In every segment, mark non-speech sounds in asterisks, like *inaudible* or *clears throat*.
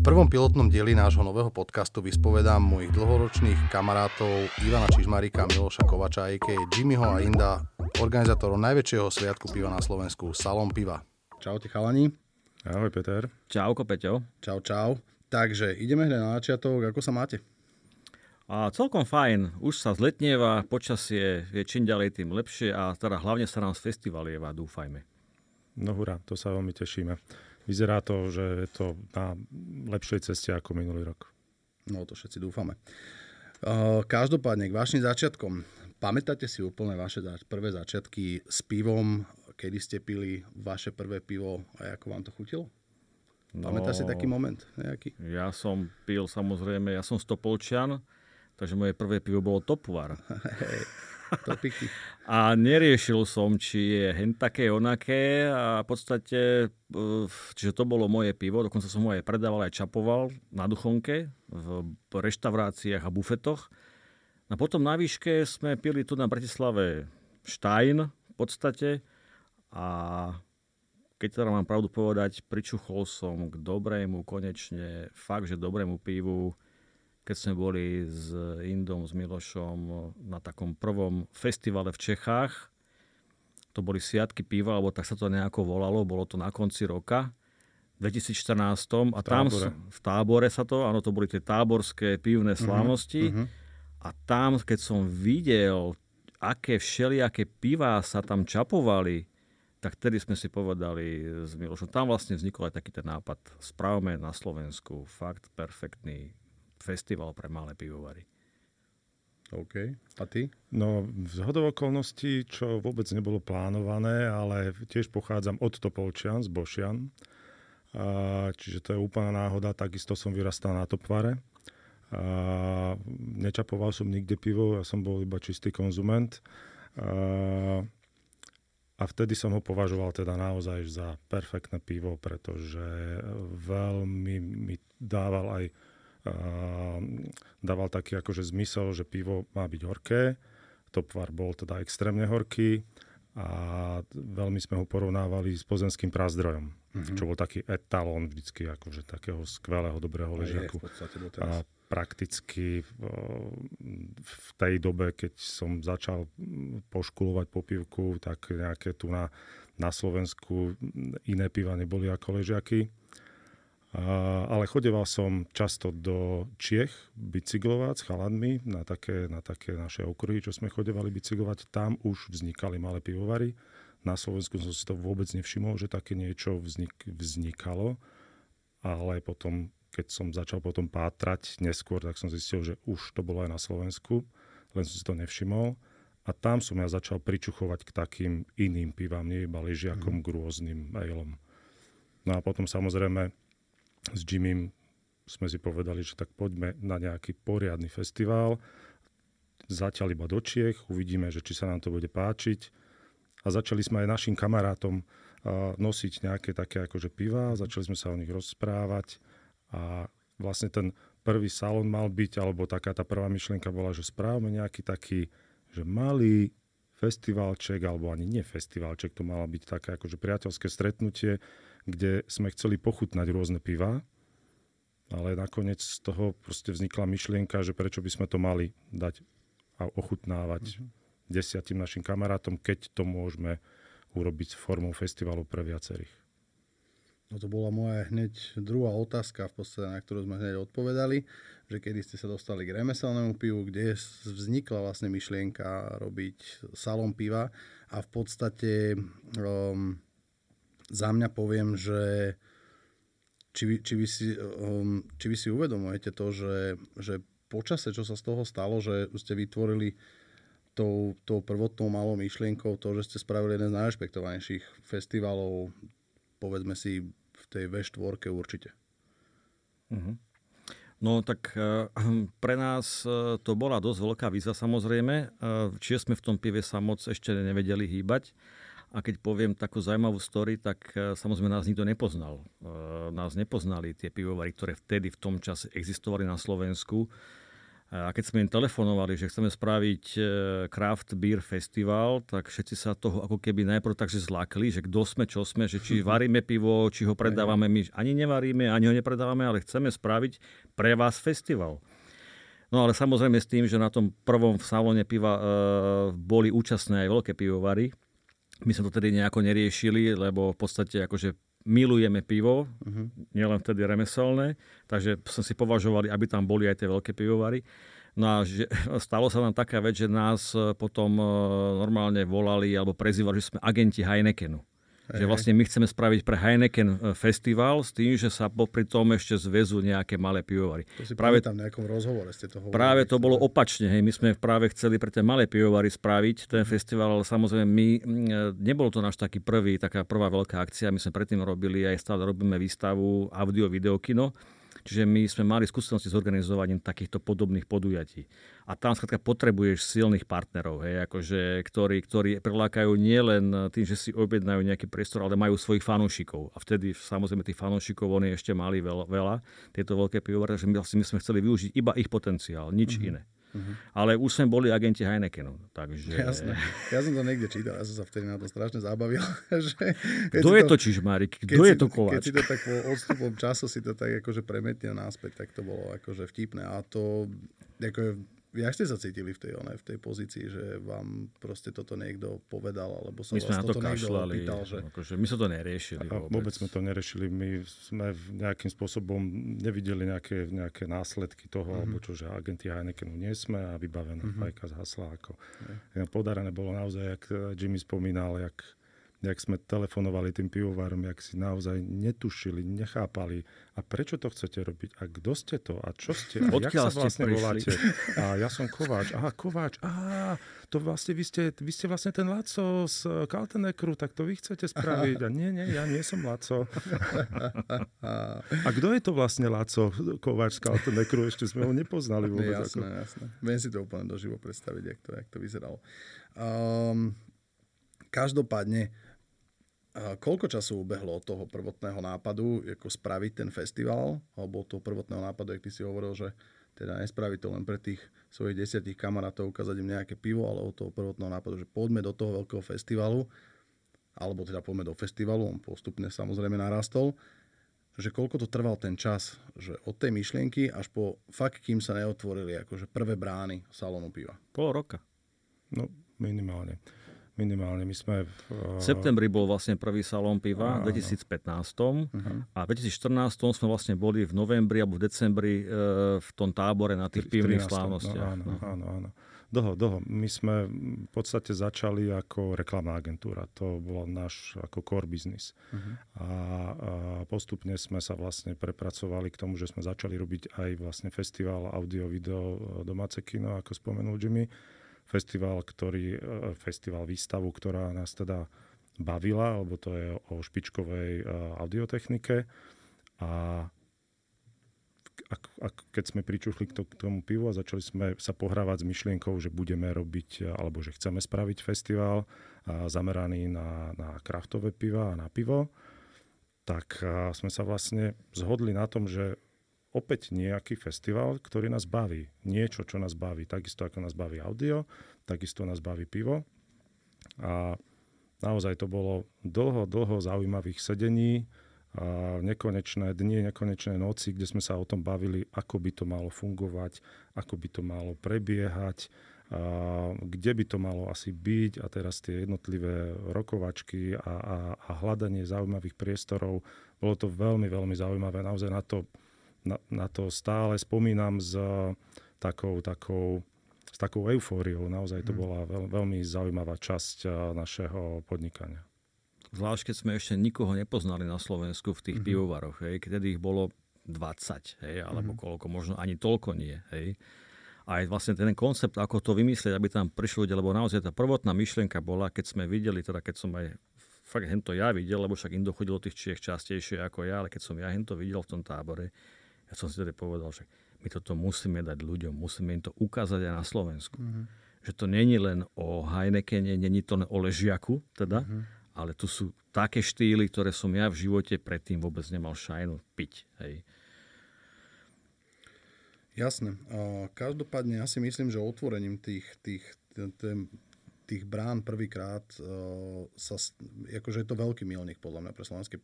V prvom pilotnom dieli nášho nového podcastu vyspovedám mojich dlhoročných kamarátov Ivana Čižmarika Miloša Kovača, a.k. Jimmyho a Inda, organizátorov najväčšieho sviatku piva na Slovensku, Salom piva. Čaute chalani. Ahoj Peter. Čauko Peťo. Čau, čau. Takže ideme hneď na začiatok, ako sa máte? A celkom fajn, už sa zletnieva, počasie je čím ďalej tým lepšie a teda hlavne sa nám z festivalieva, dúfajme. No hurá, to sa veľmi tešíme vyzerá to, že je to na lepšej ceste ako minulý rok. No to všetci dúfame. Každopádne k vašim začiatkom. Pamätáte si úplne vaše prvé začiatky s pivom, kedy ste pili vaše prvé pivo a ako vám to chutilo? No, Pamätáš si taký moment nejaký? Ja som pil samozrejme, ja som stopolčian, takže moje prvé pivo bolo Topvar. *laughs* Topiky. A neriešil som, či je hen také, onaké a v podstate, eh, čiže to bolo moje pivo, dokonca som ho aj predával, aj čapoval na Duchonke, v reštauráciách a bufetoch. A potom na výške sme pili tu na Bratislave Stein v podstate a keď teda mám pravdu povedať, pričuchol som k dobrému, konečne, fakt, že dobrému pivu keď sme boli s Indom, s Milošom na takom prvom festivale v Čechách. To boli Sviatky piva, alebo tak sa to nejako volalo, bolo to na konci roka. 2014. A tam v tábore sa to, áno, to boli tie táborské pivné mhm, slávnosti. Uh-huh, uh-huh. A tam, keď som videl, aké všelijaké pivá sa tam čapovali, tak tedy sme si povedali s Milošom, tam vlastne vznikol aj taký ten nápad. Spravme na Slovensku fakt perfektný festival pre malé pivovary. OK. A ty? No, z okolností, čo vôbec nebolo plánované, ale tiež pochádzam od Topolčian, z Bošian. A, čiže to je úplná náhoda, takisto som vyrastal na Topvare. A, nečapoval som nikde pivo, ja som bol iba čistý konzument. A, a vtedy som ho považoval teda naozaj za perfektné pivo, pretože veľmi mi dával aj dával taký akože zmysel, že pivo má byť horké. Topvar bol teda extrémne horký a veľmi sme ho porovnávali s pozemským prázdrojom, mm-hmm. čo bol taký etalón vždycky akože takého skvelého, dobrého ležiaku. A prakticky v tej dobe, keď som začal poškulovať po pivku, tak nejaké tu na, na Slovensku iné piva neboli ako ležiaky ale chodeval som často do Čiech bicyklovať s chalanmi na také, na také naše okruhy, čo sme chodevali bicyklovať. Tam už vznikali malé pivovary. Na Slovensku som si to vôbec nevšimol, že také niečo vznik, vznikalo. Ale potom, keď som začal potom pátrať neskôr, tak som zistil, že už to bolo aj na Slovensku. Len som si to nevšimol. A tam som ja začal pričuchovať k takým iným pivám, nie iba ležiakom mm. k rôznym mailom. No a potom samozrejme s Jimmym sme si povedali, že tak poďme na nejaký poriadny festival. Zatiaľ iba do Čiech, uvidíme, že či sa nám to bude páčiť. A začali sme aj našim kamarátom nosiť nejaké také akože piva, začali sme sa o nich rozprávať a vlastne ten prvý salon mal byť, alebo taká tá prvá myšlienka bola, že správame nejaký taký, že malý festivalček, alebo ani nie festivalček, to malo byť také akože priateľské stretnutie, kde sme chceli pochutnať rôzne piva, ale nakoniec z toho proste vznikla myšlienka, že prečo by sme to mali dať a ochutnávať mm-hmm. desiatim našim kamarátom, keď to môžeme urobiť formou festivalu pre viacerých. No to bola moja hneď druhá otázka, v podstate, na ktorú sme hneď odpovedali, že kedy ste sa dostali k remeselnému pivu, kde vznikla vlastne myšlienka robiť salom piva a v podstate um, za mňa poviem, že či vy, či vy, si, um, či vy si uvedomujete to, že, že počase, čo sa z toho stalo, že ste vytvorili tou, tou prvotnou malou myšlienkou to, že ste spravili jeden z najrešpektovanejších festivalov, povedzme si, v tej V4 určite. Uh-huh. No tak uh, pre nás uh, to bola dosť veľká výzva samozrejme. Uh, čiže sme v tom pive sa moc ešte nevedeli hýbať. A keď poviem takú zaujímavú story, tak e, samozrejme nás nikto nepoznal. E, nás nepoznali tie pivovary, ktoré vtedy v tom čase existovali na Slovensku. A keď sme im telefonovali, že chceme spraviť e, Craft Beer Festival, tak všetci sa toho ako keby najprv takže zlákli, že kto sme, čo sme, že či *laughs* varíme pivo, či ho predávame. My ani nevaríme, ani ho nepredávame, ale chceme spraviť pre vás festival. No ale samozrejme s tým, že na tom prvom v salóne piva e, boli účastné aj veľké pivovary. My sme to tedy nejako neriešili, lebo v podstate akože milujeme pivo, uh-huh. nielen vtedy remeselné, takže som si považovali, aby tam boli aj tie veľké pivovary. No a že, *laughs* stalo sa nám taká vec, že nás potom e, normálne volali alebo prezývali, že sme agenti Heinekenu. Že vlastne my chceme spraviť pre Heineken e, festival s tým, že sa popri tom ešte zväzú nejaké malé pivovary. To si práve tam nejakom rozhovore ste to hovorili. Práve to bolo opačne. Hej. My sme práve chceli pre tie malé pivovary spraviť ten mhm. festival, ale samozrejme my, e, nebol to náš taký prvý, taká prvá veľká akcia. My sme predtým robili aj stále robíme výstavu audio-videokino Čiže my sme mali skúsenosti s organizovaním takýchto podobných podujatí. A tam skrátka potrebuješ silných partnerov, hej, akože, ktorí, ktorí prilákajú nielen tým, že si objednajú nejaký priestor, ale majú svojich fanúšikov. A vtedy samozrejme tých fanúšikov oni ešte mali veľa, veľa tieto veľké pivovary, takže my, my sme chceli využiť iba ich potenciál, nič mm-hmm. iné. Uh-huh. Ale už sme boli agenti Heinekenu. Takže... Jasné. Ja som to niekde čítal, ja som sa vtedy na to strašne zabavil. *laughs* že Kto je to, to Čižmárik? Kto je to Kováč? Keď si to tak po odstupom času si to tak akože premetnil náspäť, tak to bolo akože vtipné. A to ako Jak ste sa cítili v tej, onej, v tej pozícii, že vám proste toto niekto povedal, alebo sa my sme vás na to kašľali, opýtal, že... akože my sme to neriešili a vôbec. vôbec sme to neriešili. My sme nejakým spôsobom nevideli nejaké, nejaké následky toho, mm-hmm. alebo čo, že agenti Heinekenu nie sme a vybavená mm-hmm. fajka z hasla. Ako. Mm-hmm. Podarené bolo naozaj, jak Jimmy spomínal, jak jak sme telefonovali tým pivovárom, jak si naozaj netušili, nechápali. A prečo to chcete robiť? A kto ste to? A čo ste? A jak sa vlastne ste voláte? A ja som Kováč. Aha, Kováč. Aha, to vlastne vy ste, vy ste vlastne ten Laco z Kaltenekru, tak to vy chcete spraviť. A nie, nie, ja nie som Laco. *laughs* A kto je to vlastne Laco Kováč z Kaltenekru? Ešte sme ho nepoznali vôbec. Jasné, ako... jasné. Viem si to úplne doživo predstaviť, jak to, jak to vyzeralo. Um, každopádne, koľko času ubehlo od toho prvotného nápadu, ako spraviť ten festival, alebo od toho prvotného nápadu, ak ty si hovoril, že teda nespraviť to len pre tých svojich desiatich kamarátov, ukázať im nejaké pivo, ale od toho prvotného nápadu, že poďme do toho veľkého festivalu, alebo teda poďme do festivalu, on postupne samozrejme narastol, že koľko to trval ten čas, že od tej myšlienky až po fakt, kým sa neotvorili akože prvé brány salónu piva. Pol roka. No, minimálne. Minimálne. My sme v, v septembri bol vlastne prvý salón piva v 2015. Uh-huh. A v 2014 sme vlastne boli v novembri alebo v decembri e, v tom tábore na tých pivných slávnostiach. No, áno, no. áno, áno. Dlho, dlho. My sme v podstate začali ako reklamná agentúra. To bol náš ako core business. Uh-huh. A, a postupne sme sa vlastne prepracovali k tomu, že sme začali robiť aj vlastne festival audio, video, domáce kino, ako spomenul Jimmy festival, ktorý, e, festival výstavu, ktorá nás teda bavila, lebo to je o špičkovej e, audiotechnike. A ak, ak, keď sme pričuchli k, to, k tomu pivu a začali sme sa pohrávať s myšlienkou, že budeme robiť, e, alebo že chceme spraviť festival zameraný na, na kraftové piva a na pivo, tak sme sa vlastne zhodli na tom, že opäť nejaký festival, ktorý nás baví. Niečo, čo nás baví. Takisto ako nás baví audio, takisto nás baví pivo. A naozaj to bolo dlho, dlho zaujímavých sedení, a nekonečné dni, nekonečné noci, kde sme sa o tom bavili, ako by to malo fungovať, ako by to malo prebiehať, a kde by to malo asi byť a teraz tie jednotlivé rokovačky a, a, a hľadanie zaujímavých priestorov. Bolo to veľmi, veľmi zaujímavé. Naozaj na to na, na to stále spomínam s takou, takou, s takou eufóriou. Naozaj to mhm. bola veľ, veľmi zaujímavá časť našeho podnikania. Zvlášť, keď sme ešte nikoho nepoznali na Slovensku v tých mm-hmm. pivovaroch, hej, keď ich bolo 20, hej, alebo mm-hmm. koľko, možno ani toľko nie. Hej. A aj vlastne ten koncept, ako to vymyslieť, aby tam prišli ľudia, lebo naozaj tá prvotná myšlienka bola, keď sme videli, teda keď som aj fakt hento ja videl, lebo však Indo chodilo tých Čiech častejšie ako ja, ale keď som ja hento videl v tom tábore, ja som si tedy povedal, že my toto musíme dať ľuďom, musíme im to ukázať aj na Slovensku. Mm-hmm. Že to není len o Heinekene, není to len o ležiaku, teda, mm-hmm. ale tu sú také štýly, ktoré som ja v živote predtým vôbec nemal šajnu piť. Hej. Jasné. Každopádne ja si myslím, že otvorením tých, tých, tých brán prvýkrát sa, akože je to veľký milník podľa mňa pre slovenské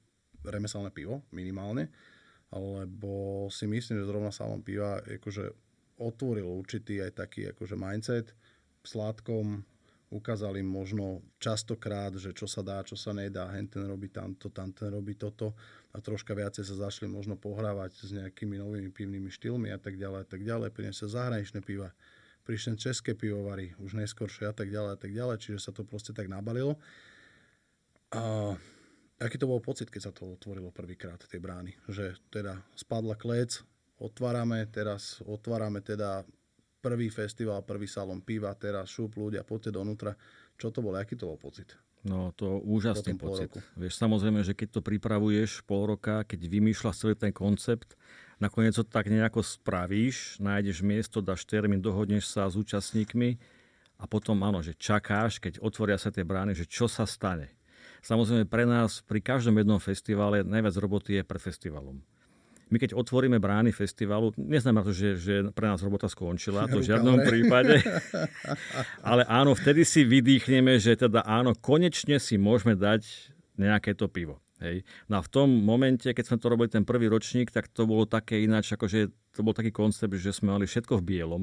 remeselné pivo, minimálne, lebo si myslím, že zrovna salon piva akože otvoril určitý aj taký akože mindset sládkom, ukázali možno častokrát, že čo sa dá, čo sa nedá, hen ten robí tamto, tam ten robí toto a troška viacej sa zašli možno pohrávať s nejakými novými pivnými štýlmi a tak ďalej a tak ďalej. Priniesli zahraničné piva, prišli české pivovary, už neskôršie a tak ďalej a tak ďalej, čiže sa to proste tak nabalilo. A aký to bol pocit, keď sa to otvorilo prvýkrát, tie brány? Že teda spadla klec, otvárame, teraz otvárame teda prvý festival, prvý salon piva, teraz šup ľudia, poďte donútra. Čo to bol, aký to bol pocit? No to úžasný pocit. Vieš, samozrejme, že keď to pripravuješ pol roka, keď vymýšľaš celý ten koncept, nakoniec to tak nejako spravíš, nájdeš miesto, dáš termín, dohodneš sa s účastníkmi a potom áno, že čakáš, keď otvoria sa tie brány, že čo sa stane. Samozrejme pre nás pri každom jednom festivale najviac roboty je pred festivalom my keď otvoríme brány festivalu, neznamená to, že, že pre nás robota skončila, to v žiadnom prípade. *laughs* Ale áno, vtedy si vydýchneme, že teda áno, konečne si môžeme dať nejaké to pivo. Hej. No a v tom momente, keď sme to robili ten prvý ročník, tak to bolo také ináč, akože to bol taký koncept, že sme mali všetko v bielom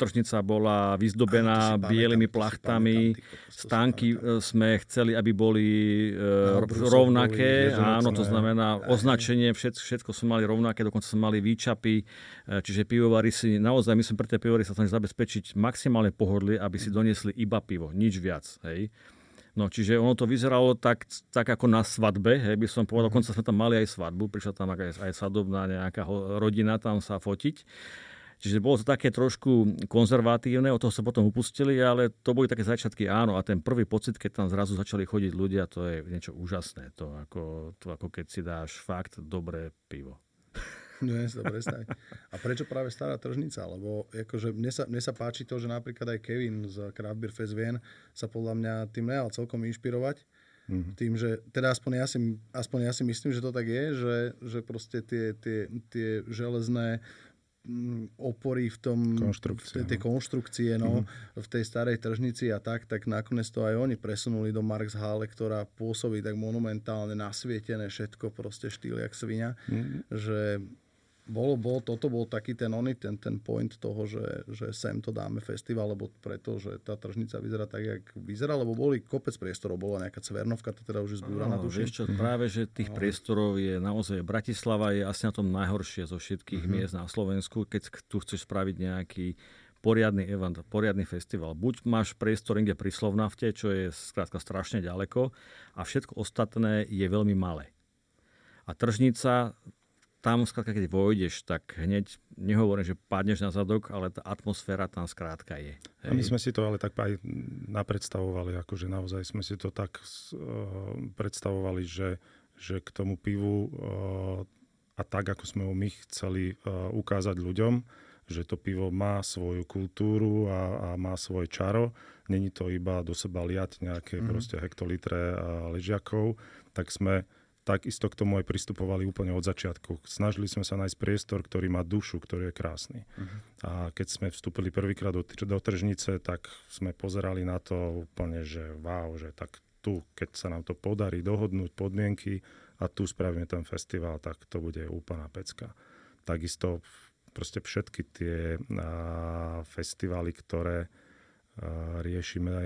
Tržnica bola vyzdobená bielými plachtami. Stánky e, sme chceli, aby boli no, rovnaké. Áno, to znamená označenie, všetko, všetko sme mali rovnaké, dokonca sme mali výčapy. Čiže pivovary si, naozaj my sme pre tie pivovary sa snažili zabezpečiť maximálne pohodlie, aby si doniesli iba pivo, nič viac. Hej. No, čiže ono to vyzeralo tak, tak ako na svadbe, hej, by som povedal, dokonca sme tam mali aj svadbu, prišla tam aj, aj svadobná nejaká rodina tam sa fotiť. Čiže bolo to také trošku konzervatívne, od toho sa potom upustili, ale to boli také začiatky, áno. A ten prvý pocit, keď tam zrazu začali chodiť ľudia, to je niečo úžasné. To ako, to ako keď si dáš fakt dobré pivo. Neviem si to predstaviť. A prečo práve stará tržnica? Lebo akože mne, sa, mne sa páči to, že napríklad aj Kevin z Craft Beer Fest Vien sa podľa mňa tým nehal celkom inšpirovať. Mm-hmm. Tým, že teda aspoň ja, si, aspoň ja si myslím, že to tak je, že, že proste tie, tie, tie železné opory v tom konštrukcie, v tej, tej konštrukcie no, mm-hmm. v tej starej tržnici a tak, tak nakoniec to aj oni presunuli do Marx Halle, ktorá pôsobí tak monumentálne nasvietené všetko, proste štýl jak svinia, mm-hmm. že bolo, bol, toto bol taký ten oný, ten, ten point toho, že, že sem to dáme festival, lebo preto, že tá tržnica vyzerá tak, jak vyzerá, lebo boli kopec priestorov, bola nejaká Cvernovka, to teda už je zbúraná no, Vieš čo, práve, že tých no. priestorov je naozaj, Bratislava je asi na tom najhoršie zo všetkých mm-hmm. miest na Slovensku, keď tu chceš spraviť nejaký poriadny event, poriadny festival. Buď máš priestor niekde pri Slovnafte, čo je skrátka strašne ďaleko a všetko ostatné je veľmi malé. A tržnica tam skrátka, keď vojdeš, tak hneď nehovorím, že padneš na zadok, ale tá atmosféra tam skrátka je. Hej. A my sme si to ale tak aj napredstavovali, akože naozaj sme si to tak uh, predstavovali, že, že k tomu pivu uh, a tak, ako sme ho my chceli uh, ukázať ľuďom, že to pivo má svoju kultúru a, a má svoje čaro. Není to iba do seba liať nejaké mm. proste hektolitre ležiakov, tak sme takisto k tomu aj pristupovali úplne od začiatku. Snažili sme sa nájsť priestor, ktorý má dušu, ktorý je krásny. Uh-huh. A keď sme vstúpili prvýkrát do, do tržnice, tak sme pozerali na to úplne, že wow, že tak tu, keď sa nám to podarí dohodnúť podmienky a tu spravíme ten festival, tak to bude úplná pecka. Takisto proste všetky tie a, festivály, ktoré a, riešime, a,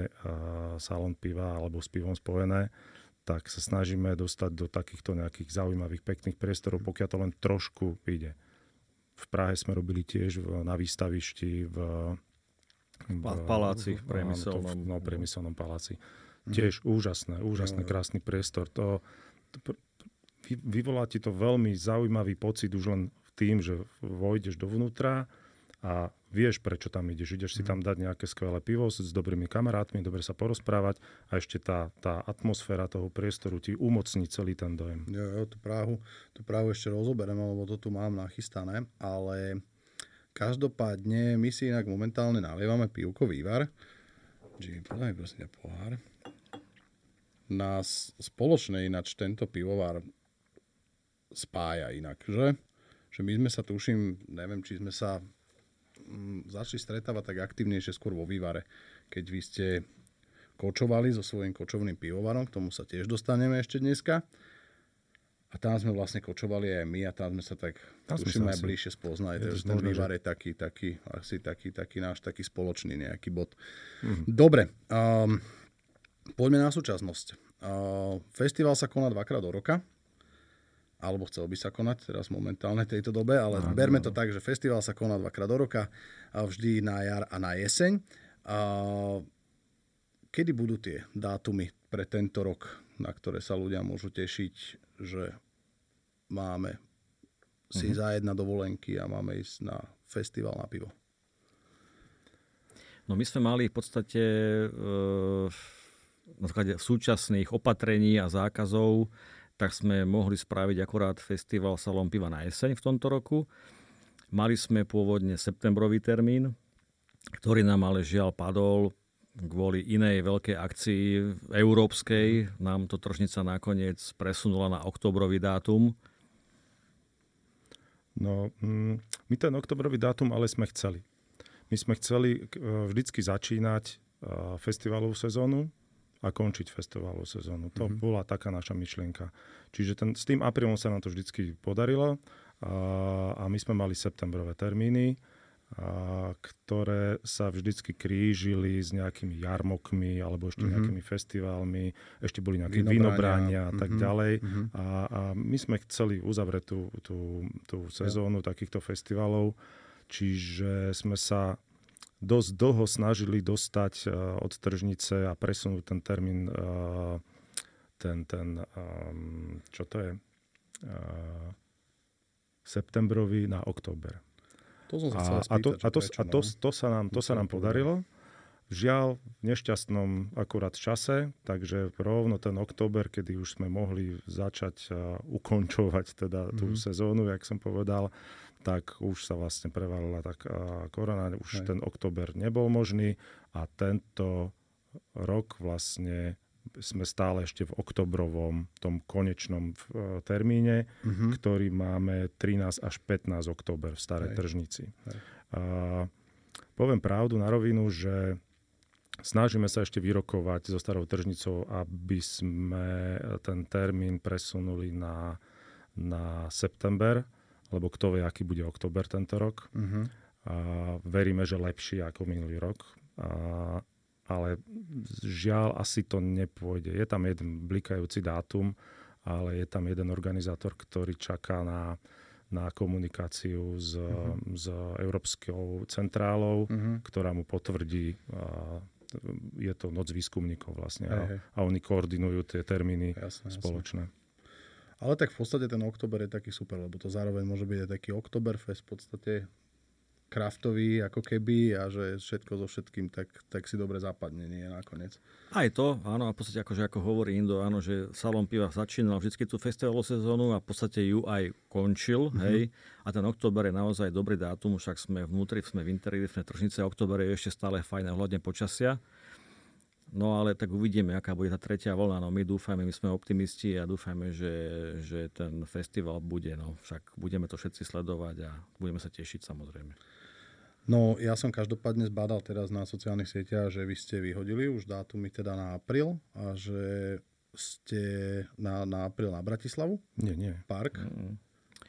salon piva alebo s pivom spojené, tak sa snažíme dostať do takýchto nejakých zaujímavých, pekných priestorov, pokiaľ to len trošku ide. V Prahe sme robili tiež v, na výstavišti v, v, v paláci, v priemyselnom. No, v priemyselnom paláci. Mm. Tiež úžasné, úžasný, krásny priestor. To, to, vyvolá ti to veľmi zaujímavý pocit už len tým, že vojdeš dovnútra a vieš, prečo tam ideš. Ideš si mhm. tam dať nejaké skvelé pivo s, s dobrými kamarátmi, dobre sa porozprávať a ešte tá, tá atmosféra toho priestoru ti umocní celý ten dojem. Jo, jo, tú Prahu, tú Prahu ešte rozoberieme, lebo to tu mám nachystané, ale každopádne my si inak momentálne nalievame pivko vývar. Jimmy, podaj prosím ťa pohár. Nás spoločne ináč tento pivovar spája inak, že? že my sme sa, tuším, neviem, či sme sa začali stretávať tak aktívnejšie skôr vo vývare, keď vy ste kočovali so svojím kočovným pivovarom, k tomu sa tiež dostaneme ešte dneska. A tam sme vlastne kočovali aj my a tam sme sa tak, tuším, aj bližšie spoznali. Je ten vývar je taký, taký, asi taký, taký náš taký spoločný nejaký bod. Mm-hmm. Dobre, um, poďme na súčasnosť. Uh, festival sa koná dvakrát do roka alebo chcel by sa konať teraz momentálne v tejto dobe, ale no, berme to tak, že festival sa koná dvakrát do roka, a vždy na jar a na jeseň. Kedy budú tie dátumy pre tento rok, na ktoré sa ľudia môžu tešiť, že máme si uh-huh. zajedť na dovolenky a máme ísť na festival na pivo? No my sme mali v podstate e, na základe súčasných opatrení a zákazov tak sme mohli spraviť akurát festival Salon piva na jeseň v tomto roku. Mali sme pôvodne septembrový termín, ktorý nám ale žiaľ padol kvôli inej veľkej akcii európskej. Nám to tržnica nakoniec presunula na oktobrový dátum. No, mm, my ten oktobrový dátum ale sme chceli. My sme chceli e, vždycky začínať e, festivalovú sezónu a končiť festivalovú sezónu. To mm-hmm. bola taká naša myšlienka. Čiže ten, s tým aprílom sa nám to vždycky podarilo a, a my sme mali septembrové termíny, a, ktoré sa vždycky krížili s nejakými jarmokmi alebo ešte mm-hmm. nejakými festivalmi, ešte boli nejaké vinobránia a tak mm-hmm. ďalej. Mm-hmm. A, a my sme chceli uzavrieť tú, tú, tú sezónu ja. takýchto festivalov, čiže sme sa dosť dlho snažili dostať uh, od tržnice a presunúť ten termín, uh, ten, ten um, čo to je, uh, septembrový na október. To som sa a, a, to, a, to, a to, to, sa nám, to sa nám podarilo. Žiaľ, v nešťastnom akurát čase, takže rovno ten október, kedy už sme mohli začať ukončovať teda tú mm-hmm. sezónu, jak som povedal, tak už sa vlastne prevalila tak korona, už Hej. ten október nebol možný a tento rok vlastne sme stále ešte v oktobrovom, tom konečnom uh, termíne, uh-huh. ktorý máme 13 až 15 október v Starej Hej. Tržnici. Hej. Uh, poviem pravdu na rovinu, že snažíme sa ešte vyrokovať so Starou Tržnicou, aby sme ten termín presunuli na, na september, lebo kto vie, aký bude október tento rok. Uh-huh. A veríme, že lepší ako minulý rok. A, ale žiaľ, asi to nepôjde. Je tam jeden blikajúci dátum, ale je tam jeden organizátor, ktorý čaká na, na komunikáciu s, uh-huh. s Európskou centrálou, uh-huh. ktorá mu potvrdí a, je to noc výskumníkov vlastne a, a oni koordinujú tie termíny jasne, spoločné. Jasne. Ale tak v podstate ten oktober je taký super, lebo to zároveň môže byť aj taký oktoberfest v podstate kraftový ako keby a že všetko so všetkým tak, tak si dobre zapadne, nie nakoniec. Aj to, áno, a v podstate akože ako hovorí Indo, áno, že Salon piva začínal vždy tú festivalovú sezónu a v podstate ju aj končil, mm-hmm. hej. A ten október je naozaj dobrý dátum, však sme vnútri, sme v interiéri, sme tržnice, október je ešte stále fajn hľadne počasia. No ale tak uvidíme, aká bude tá tretia vlna. No my dúfajme, my sme optimisti a dúfajme, že, že ten festival bude. No však budeme to všetci sledovať a budeme sa tešiť samozrejme. No ja som každopádne zbadal teraz na sociálnych sieťach, že vy ste vyhodili už dátumy teda na apríl a že ste na, na apríl na Bratislavu. Nie, nie. Park. Mm.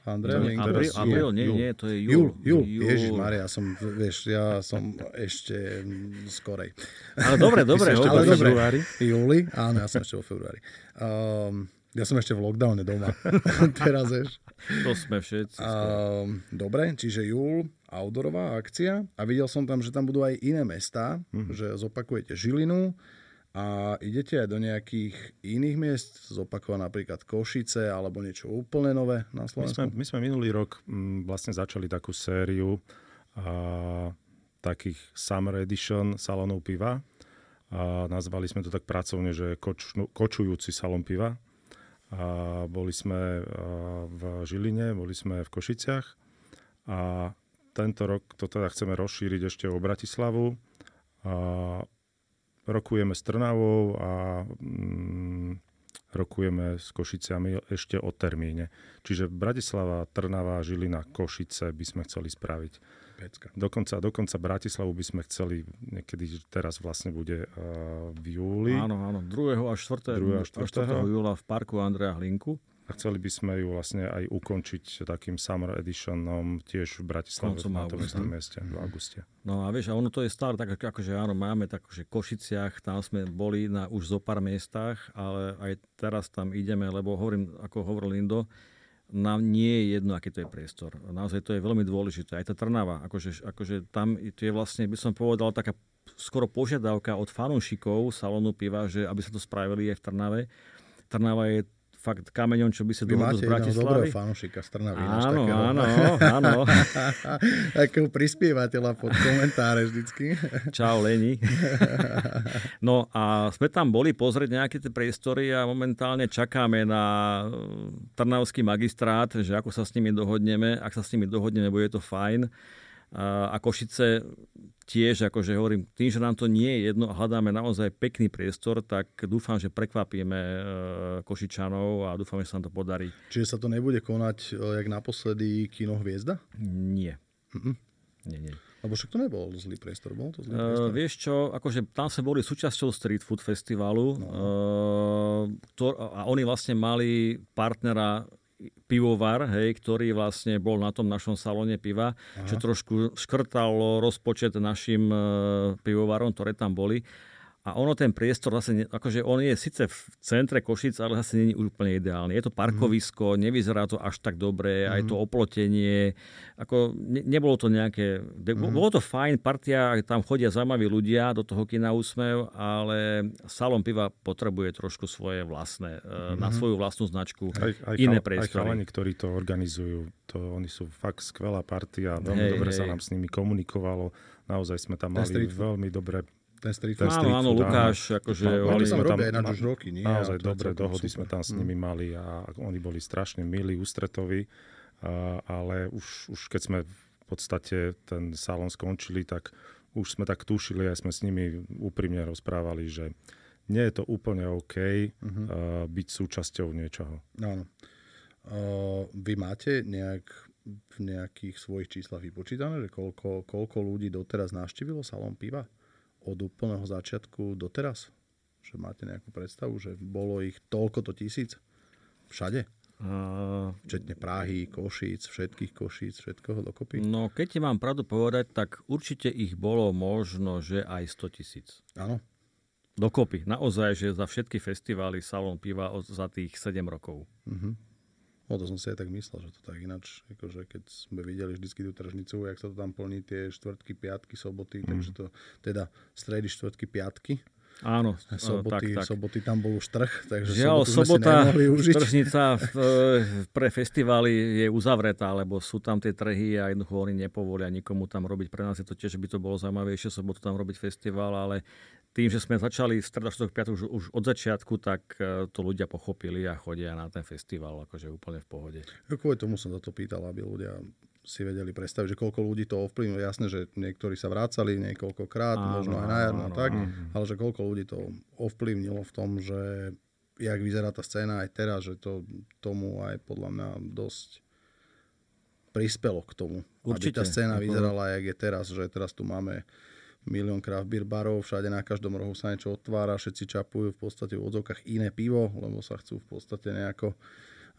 Andrea no, apríl, apríl, nie, júl. nie, to je júl. Júl, júl. Ježiš Maria, ja som, vieš, ja som ešte skorej. Ale dobre, *laughs* dobre. ešte ale dobre. februári. Júli, áno, ja som ešte vo februári. Um, ja som ešte v lockdowne doma. *laughs* Teraz, vieš. To sme všetci. Um, dobre, čiže júl, outdoorová akcia. A videl som tam, že tam budú aj iné mesta, mm-hmm. že zopakujete Žilinu, a idete aj do nejakých iných miest, zopakovať napríklad Košice alebo niečo úplne nové na Slovensku? My sme, my sme minulý rok m, mm, vlastne začali takú sériu a, takých Summer Edition salónov piva. A nazvali sme to tak pracovne, že koč, kočujúci salón piva. A boli sme v Žiline, boli sme v Košiciach a tento rok to teda chceme rozšíriť ešte o Bratislavu. A rokujeme s Trnavou a mm, rokujeme s Košiciami ešte o termíne. Čiže Bratislava, Trnava, Žilina, Košice by sme chceli spraviť. Pecka. Dokonca, dokonca Bratislavu by sme chceli, niekedy teraz vlastne bude uh, v júli. Áno, áno, 2. až 4. 2. až 4. 4. júla v parku Andreja Hlinku. A chceli by sme ju vlastne aj ukončiť takým Summer Editionom tiež v Bratislave Koncom na tom istom mieste v auguste. No a vieš, a ono to je stále tak, ako- akože áno, máme tak, že Košiciach, tam sme boli na už zo pár miestach, ale aj teraz tam ideme, lebo hovorím, ako hovoril Lindo, nám nie je jedno, aký to je priestor. Naozaj to je veľmi dôležité. Aj tá Trnava, akože, akože tam to je vlastne, by som povedal, taká skoro požiadavka od fanúšikov salónu piva, že aby sa to spravili aj v Trnave. Trnava je fakt kameňom, čo by sa Vy máte z jedného dobrého Bratislavy. fanúšika z Trnavy. Áno, takého- áno, áno. *laughs* Takého prispievateľa pod komentáre vždycky. *laughs* Čau, Leni. *laughs* No a sme tam boli pozrieť nejaké tie priestory a momentálne čakáme na eh, Trnavský magistrát, že ako sa s nimi dohodneme. Ak sa s nimi dohodneme, bude to fajn. A Košice tiež, akože hovorím, tým, že nám to nie je jedno a hľadáme naozaj pekný priestor, tak dúfam, že prekvapíme eh, Košičanov a dúfam, že sa nám to podarí. Čiže sa to nebude konať, e, jak naposledy Kino Hviezda? Nie. Mhm. Nie, nie. Lebo však to nebol zlý priestor, bol to zlý Uh, priestor. vieš čo, akože tam sme boli súčasťou Street Food Festivalu no. uh, ktor- a oni vlastne mali partnera pivovar, hej, ktorý vlastne bol na tom našom salóne piva, Aha. čo trošku škrtalo rozpočet našim uh, pivovarom, ktoré tam boli. A ono ten priestor zase, akože on je síce v centre Košic, ale zase je úplne ideálny. Je to parkovisko, mm. nevyzerá to až tak dobre, mm. aj to oplotenie. Ako, ne, nebolo to nejaké... Mm. Bolo to fajn, partia, tam chodia zaujímaví ľudia do toho kina Úsmev, ale salon piva potrebuje trošku svoje vlastné, mm. na svoju vlastnú značku Aj, aj, iné chal- aj priestory. chalani, ktorí to organizujú, to, oni sú fakt skvelá partia, veľmi Hej, dobre hej. sa nám s nimi komunikovalo, naozaj sme tam mali veľmi dobre Ten street food. Áno, áno, Lukáš, akože... Mali Oni sme tam ma- už roky, nie? A Naozaj dobré dohody super. sme tam s Mm. nimi mali a oni boli strašne milí, ústretoví, a, ale už, už keď sme v podstate ten salón skončili, tak už sme tak tušili, aj sme s nimi úprimne rozprávali, že nie je to úplne OK Mhm. uh, byť súčasťou niečoho. Áno. Uh, vy máte nejak v nejakých svojich číslach vypočítané, že koľko, koľko ľudí doteraz navštívilo salón piva? Od úplného začiatku doteraz? Že máte nejakú predstavu, že bolo ich toľko to tisíc? Všade? Uh, Včetne Prahy, Košíc, všetkých Košíc, všetkoho dokopy? no, keď ti mám pravdu povedať, tak určite ich bolo možno, že aj 100 tisíc. Áno. Dokopy. Naozaj, že za všetky festivály Salón piva za tých 7 rokov. Mhm. No to som si aj tak myslel, že to tak ináč, akože keď sme videli vždycky tú tržnicu, jak sa to tam plní tie štvrtky, piatky, soboty, mm. takže to teda stredy, štvrtky, piatky, Áno, soboty, tak, tak. soboty tam bol už trh, takže Žiaľ, sobota, tržnica v, *laughs* pre festivály je uzavretá, lebo sú tam tie trhy a jednoducho oni nepovolia nikomu tam robiť. Pre nás je to tiež, by to bolo zaujímavejšie sobotu tam robiť festival, ale tým, že sme začali streda, štvrtok, piatok už, už od začiatku, tak eh, to ľudia pochopili a chodia na ten festival akože úplne v pohode. Ja Kvôli tomu som sa to pýtal, aby ľudia si vedeli predstaviť, že koľko ľudí to ovplyvnilo. Jasné, že niektorí sa vrácali niekoľkokrát, Áno, možno aj na jarno a áno, tak, áno. ale že koľko ľudí to ovplyvnilo v tom, že jak vyzerá tá scéna aj teraz, že to tomu aj podľa mňa dosť prispelo k tomu. Aby Určite. tá scéna vyzerala, jak je teraz, že teraz tu máme milión craft beer barov, všade na každom rohu sa niečo otvára, všetci čapujú v podstate v odzokách iné pivo, lebo sa chcú v podstate nejako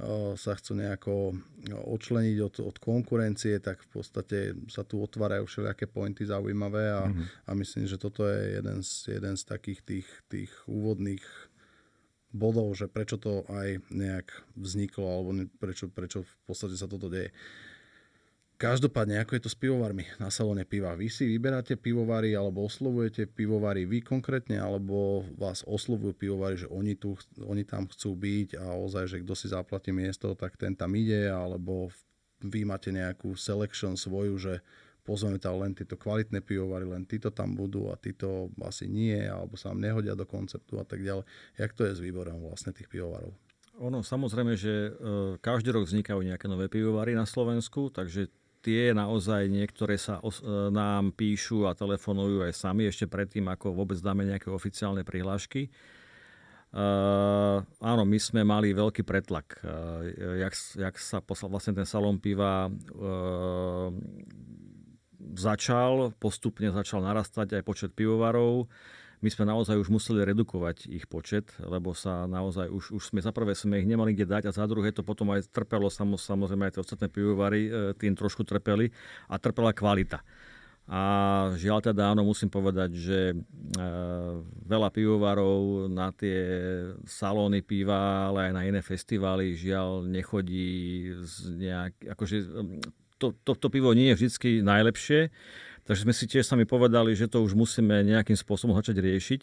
eh, sa chcú nejako eh, odčleniť od, od konkurencie, tak v podstate sa tu otvárajú všelijaké pointy zaujímavé a, mm-hmm. a myslím, že toto je jeden z, jeden z takých tých, tých úvodných bodov, že prečo to aj nejak vzniklo, alebo prečo, prečo v podstate sa toto deje. Každopádne, ako je to s pivovarmi na salóne piva? Vy si vyberáte pivovary alebo oslovujete pivovary vy konkrétne, alebo vás oslovujú pivovary, že oni, tu, oni tam chcú byť a ozaj, že kto si zaplatí miesto, tak ten tam ide, alebo vy máte nejakú selection svoju, že pozveme tam len tieto kvalitné pivovary, len títo tam budú a títo asi nie, alebo sa vám nehodia do konceptu a tak ďalej. Jak to je s výborom vlastne tých pivovarov? Ono samozrejme, že e, každý rok vznikajú nejaké nové pivovary na Slovensku, takže tie naozaj niektoré sa os- e, nám píšu a telefonujú aj sami ešte predtým, ako vôbec dáme nejaké oficiálne prihlášky. Uh, áno, my sme mali veľký pretlak. Uh, jak, jak sa poslal vlastne ten salón piva uh, začal, postupne začal narastať aj počet pivovarov. My sme naozaj už museli redukovať ich počet, lebo sa naozaj už, už sme za prvé sme ich nemali kde dať a za druhé to potom aj trpelo, samozrejme aj tie ostatné pivovary tým trošku trpeli a trpela kvalita. A žiaľ teda áno, musím povedať, že e, veľa pivovarov na tie salóny piva, ale aj na iné festivály žiaľ nechodí z nejak, akože to, to, to pivo nie je vždy najlepšie, takže sme si tiež sami povedali, že to už musíme nejakým spôsobom začať riešiť.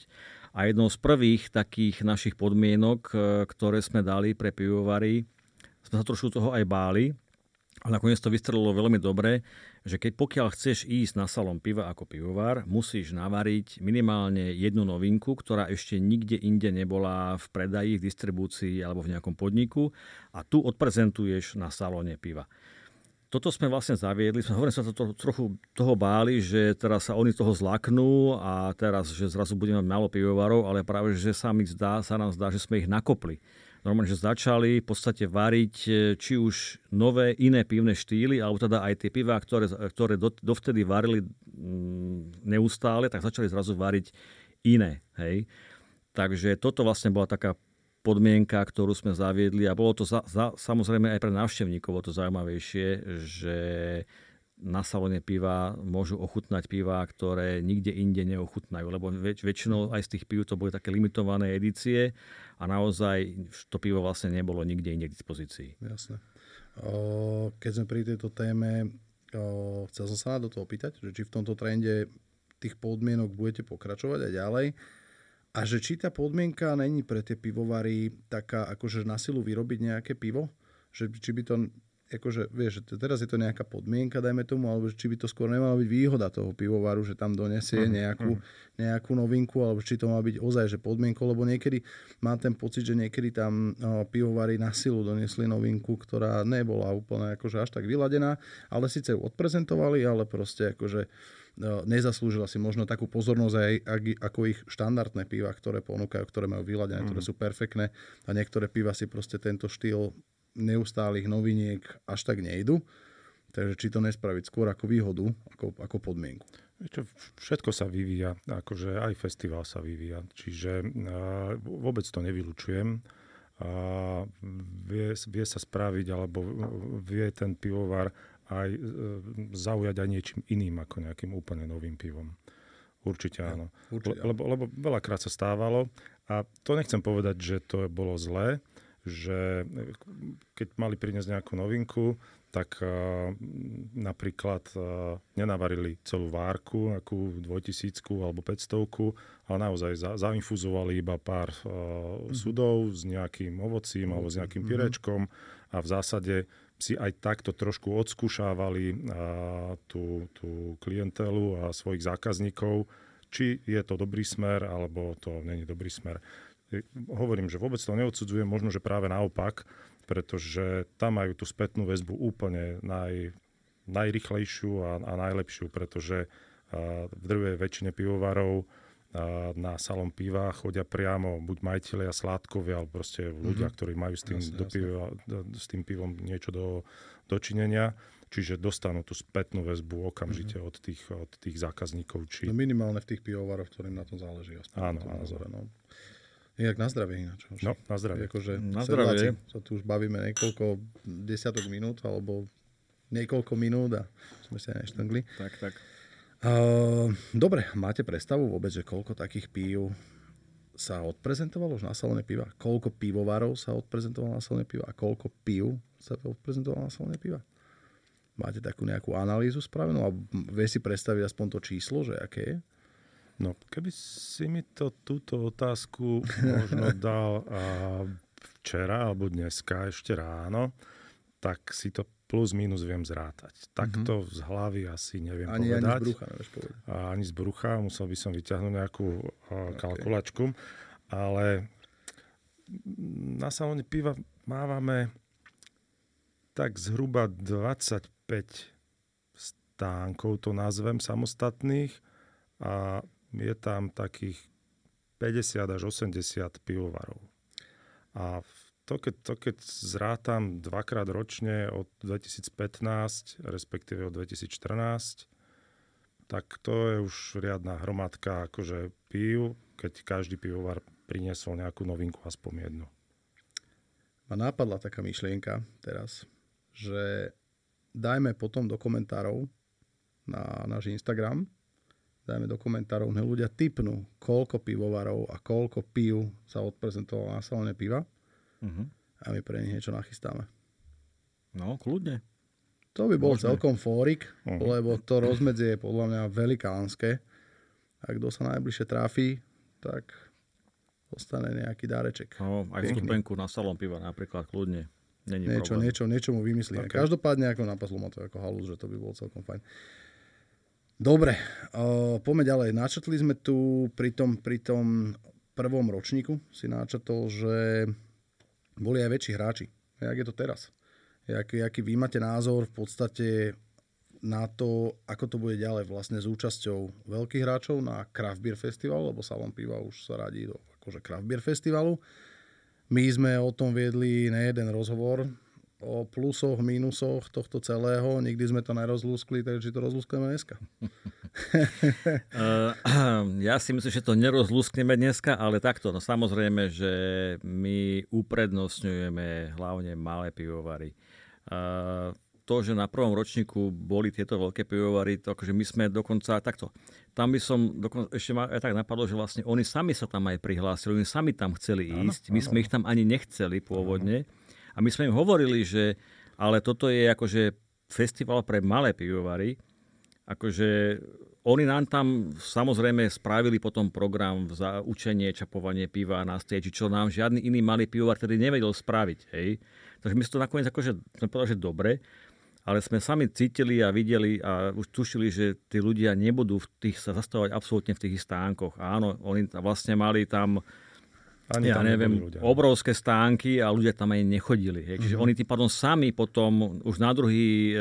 A jednou z prvých takých našich podmienok, e, ktoré sme dali pre pivovary, sme sa trošku toho aj báli, a nakoniec to vystrelilo veľmi dobre, že keď pokiaľ chceš ísť na salon piva ako pivovar, musíš navariť minimálne jednu novinku, ktorá ešte nikde inde nebola v predaji, v distribúcii alebo v nejakom podniku a tu odprezentuješ na salóne piva. Toto sme vlastne zaviedli, hovorili sa to, trochu toho báli, že teraz sa oni toho zlaknú a teraz, že zrazu budeme mať málo pivovarov, ale práve, že sa, mi zdá, sa nám zdá, že sme ich nakopli normálne, že začali v podstate variť e, či už nové iné pivné štýly, alebo teda aj tie pivá, ktoré, ktoré dovtedy varili mm, neustále, tak začali zrazu variť iné. Hej? Takže toto vlastne bola taká podmienka, ktorú sme zaviedli a bolo to za, za, samozrejme aj pre návštevníkov to zaujímavejšie, že na salóne piva môžu ochutnať piva, ktoré nikde inde neochutnajú, lebo väč- väčšinou aj z tých piv to boli také limitované edície a naozaj to pivo vlastne nebolo nikde inde k dispozícii. Jasné. O, keď sme pri tejto téme, o, chcel som sa na do toho že či v tomto trende tých podmienok budete pokračovať aj ďalej a že či tá podmienka není pre tie pivovary taká, akože na silu vyrobiť nejaké pivo, že či by to akože, vieš, teraz je to nejaká podmienka, dajme tomu, alebo či by to skôr nemala byť výhoda toho pivovaru, že tam donesie uh-huh. nejakú, nejakú novinku, alebo či to má byť ozaj, že podmienko, lebo niekedy mám ten pocit, že niekedy tam no, pivovary na silu donesli novinku, ktorá nebola úplne akože až tak vyladená, ale síce ju odprezentovali, ale proste akože nezaslúžila si možno takú pozornosť aj ako ich štandardné piva, ktoré ponúkajú, ktoré majú vyladené, uh-huh. ktoré sú perfektné a niektoré piva si proste tento štýl neustálych noviniek až tak nejdu. Takže či to nespraviť skôr ako výhodu, ako, ako podmienku. Všetko sa vyvíja, akože aj festival sa vyvíja, čiže uh, vôbec to nevylučujem. Uh, vie, vie sa spraviť, alebo vie ten pivovar aj uh, zaujať aj niečím iným ako nejakým úplne novým pivom. Určite áno. určite. Le, lebo, lebo veľakrát sa stávalo a to nechcem povedať, že to bolo zlé, že keď mali priniesť nejakú novinku, tak uh, napríklad uh, nenavarili celú várku, akú 2000 alebo 500, ale naozaj za, zainfuzovali iba pár uh, mm-hmm. sudov s nejakým ovocím alebo s nejakým mhm. pirečkom a v zásade si aj takto trošku odskúšávali tú, tú klientelu a svojich zákazníkov, či je to dobrý smer alebo to není dobrý smer. Hovorím, že vôbec to neodsudzujem, možno, že práve naopak, pretože tam majú tú spätnú väzbu úplne naj, najrychlejšiu a, a najlepšiu, pretože v drvej väčšine pivovarov na salom piva chodia priamo buď majiteľia sládkovia, alebo proste ľudia, mm-hmm. ktorí majú s tým, jasne, do piva, s tým pivom niečo do, dočinenia. Čiže dostanú tú spätnú väzbu okamžite mm-hmm. od, tých, od tých zákazníkov. Či... No minimálne v tých pivovaroch, ktorým na tom záleží. Áno, áno. Názore, no. Inak na zdravie ináč. No, na zdravie. Akože na zdravie. Sa tu už bavíme niekoľko desiatok minút, alebo niekoľko minút a sme sa neštangli. Tak, tak. Dobre, máte predstavu vôbec, že koľko takých pív sa odprezentovalo už na salóne piva? Koľko pivovarov sa odprezentovalo na salóne piva? A koľko pív sa odprezentovalo na salóne piva? Máte takú nejakú analýzu spravenú? A vie si predstaviť aspoň to číslo, že aké je? No, keby si mi to túto otázku možno *laughs* dal a, včera alebo dneska ešte ráno, tak si to plus minus viem zrátať. Takto mm-hmm. z hlavy asi neviem ani, povedať. Ani z brucha nevieš povedať. A ani z brucha, musel by som vyťahnuť nejakú a, kalkulačku. Ale na salóne piva mávame tak zhruba 25 stánkov, to nazvem, samostatných a je tam takých 50 až 80 pivovarov. A to keď, to, keď zrátam dvakrát ročne od 2015, respektíve od 2014, tak to je už riadna hromadka akože pív, keď každý pivovar priniesol nejakú novinku, aspoň jednu. Ma nápadla taká myšlienka teraz, že dajme potom do komentárov na náš Instagram, dajme do komentárov, nech ľudia typnú, koľko pivovarov a koľko pív sa odprezentovalo na salóne piva uh-huh. a my pre nich niečo nachystáme. No, kľudne. To by bol Môžeme. celkom fórik, uh-huh. lebo to rozmedzie je podľa mňa velikánske. A kto sa najbližšie tráfi, tak dostane nejaký dáreček. No, aj vstupenku na salón piva napríklad, kľudne. Není niečo, niečo, niečo mu vymyslíme. Okay. Každopádne ako napadlo ma to ako halus, že to by bolo celkom fajn. Dobre, uh, poďme ďalej. Načetli sme tu pri tom, pri tom prvom ročníku si načetol, že boli aj väčší hráči. Jak je to teraz? Jaký, aký vy máte názor v podstate na to, ako to bude ďalej vlastne s účasťou veľkých hráčov na Craft Beer Festival, lebo Salon Piva už sa radí do akože Craft Beer Festivalu. My sme o tom viedli nejeden rozhovor, o plusoch, mínusoch tohto celého. Nikdy sme to nerozlúskli, takže to rozlúskujeme dneska. *laughs* Eh, *clears throat* ja si myslím, že to nerozlúskneme dneska, ale takto. No samozrejme, že my uprednostňujeme hlavne malé pivovary to, že na prvom ročníku boli tieto veľké pivovary, to akože my sme dokonca takto. Tam by som dokonca, ešte ma aj tak napadlo, že vlastne oni sami sa tam aj prihlásili, oni sami tam chceli ísť, my sme ich tam ani nechceli pôvodne. A my sme im hovorili, že ale toto je akože festival pre malé pivovary, akože oni nám tam samozrejme spravili potom program za učenie, čapovanie piva na stage, čo nám žiadny iný malý pivovar tedy nevedel spraviť. Hej. Takže my sme to nakoniec akože, sme povedali, že dobre, ale sme sami cítili a videli a už tušili, že tí ľudia nebudú v tých sa zastavovať absolútne v tých stánkoch. Áno, oni vlastne mali tam ani ja neviem, obrovské stánky a ľudia tam aj nechodili. Hej. Čiže mm-hmm. oni tým pádom sami potom už na druhý e,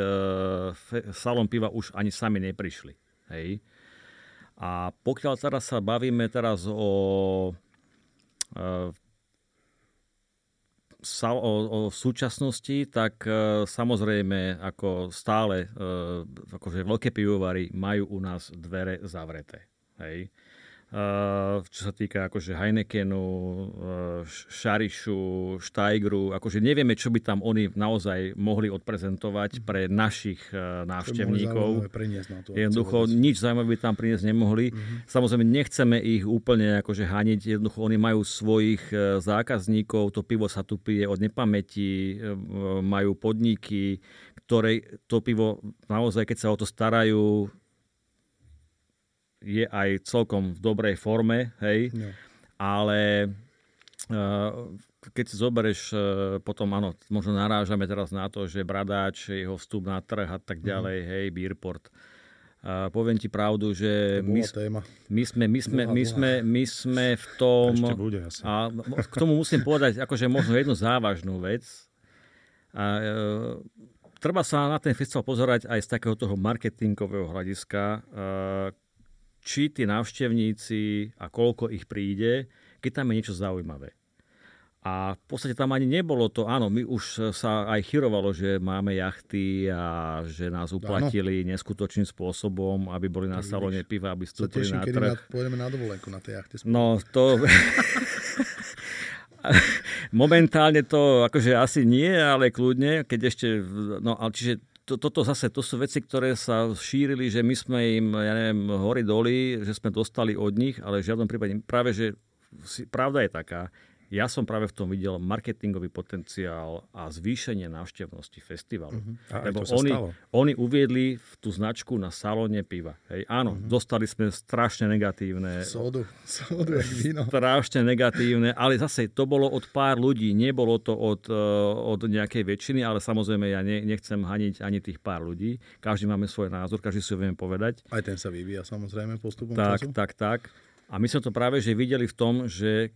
salon piva už ani sami neprišli. Hej. A pokiaľ teraz sa bavíme teraz o e, o, o súčasnosti, tak e, samozrejme ako stále e, akože veľké pivovary majú u nás dvere zavreté. Hej. Uh, čo sa týka akože Heinekenu, uh, Šarišu, Štajgru, akože nevieme, čo by tam oni naozaj mohli odprezentovať pre našich uh, návštevníkov. Jednoducho nič zaujímavé by tam priniesť nemohli. Uh-huh. Samozrejme nechceme ich úplne akože haniť, jednoducho oni majú svojich zákazníkov, to pivo sa tu pije od nepamäti, majú podniky, ktoré to pivo naozaj, keď sa o to starajú, je aj celkom v dobrej forme, hej, no. ale uh, keď si zoberieš, uh, potom áno, možno narážame teraz na to, že Bradáč, jeho vstup na trh a tak mhm. ďalej, mm. hej, Beerport. Uh, poviem ti pravdu, že my, my, sme, my, sme, my, sme, my sme v tom... Ešte bude asi. A k tomu musím povedať akože možno jednu závažnú vec. A, uh, treba sa na ten festival pozerať aj z takého toho marketingového hľadiska, uh, či tí návštevníci a koľko ich príde, keď tam je niečo zaujímavé. A v podstate tam ani nebolo to, áno, my už sa aj chyrovalo, že máme jachty a že nás uplatili áno. neskutočným spôsobom, aby boli na salóne piva, aby vstúpili teším, na trh. Kedy pôjdeme na dovolenku na tej jachty. No to... *laughs* Momentálne to akože asi nie, ale kľudne, keď ešte, no ale čiže to, toto zase, to sú veci, ktoré sa šírili, že my sme im, ja neviem, hory doli, že sme dostali od nich, ale v žiadnom prípade práve, že pravda je taká, ja som práve v tom videl marketingový potenciál a zvýšenie návštevnosti festivalu. Uh-huh. A Lebo oni, oni uviedli v tú značku na salóne piva. Hej, áno, uh-huh. dostali sme strašne negatívne... Sodu, sodu jak víno. Strašne negatívne, ale zase to bolo od pár ľudí, nebolo to od, uh, od nejakej väčšiny, ale samozrejme ja ne, nechcem haniť ani tých pár ľudí. Každý máme svoj názor, každý si ho vieme povedať. Aj ten sa vyvíja samozrejme postupom tak, času. Tak, tak, tak. A my sme to práve že videli v tom, že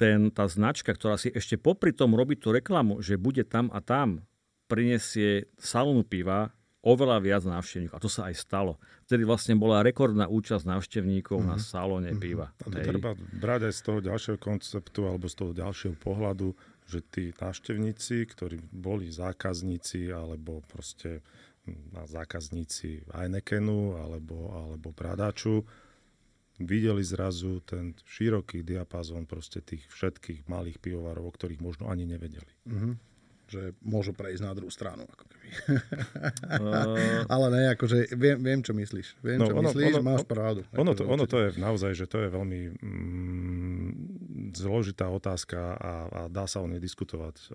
ten, tá značka, ktorá si ešte popri tom robí tú reklamu, že bude tam a tam, prinesie salónu piva oveľa viac návštevníkov. A to sa aj stalo. Vtedy vlastne bola rekordná účasť návštevníkov mm-hmm. na salóne mm-hmm. piva. A to Hej. treba brať aj z toho ďalšieho konceptu alebo z toho ďalšieho pohľadu, že tí návštevníci, ktorí boli zákazníci alebo proste hm, zákazníci Heinekenu alebo, alebo Bradáču, videli zrazu ten široký diapazón proste tých všetkých malých pivovarov, o ktorých možno ani nevedeli. Mm-hmm. Že môžu prejsť na druhú stranu. Ako keby. Uh... *laughs* Ale ne, akože viem, viem, čo myslíš. Viem, no, čo ono, myslíš, ono, máš pravdu. Ono to, ono to je naozaj, že to je veľmi mm, zložitá otázka a, a dá sa o nej diskutovať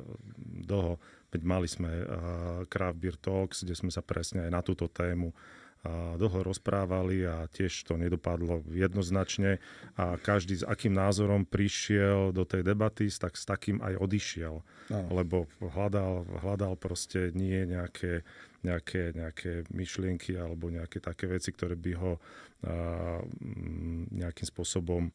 dlho. Veď mali sme uh, Craft Beer Talks, kde sme sa presne aj na túto tému dlho rozprávali a tiež to nedopadlo jednoznačne a každý s akým názorom prišiel do tej debaty, tak s takým aj odišiel. No. Lebo hľadal, hľadal proste nie nejaké, nejaké, nejaké myšlienky alebo nejaké také veci, ktoré by ho a, nejakým spôsobom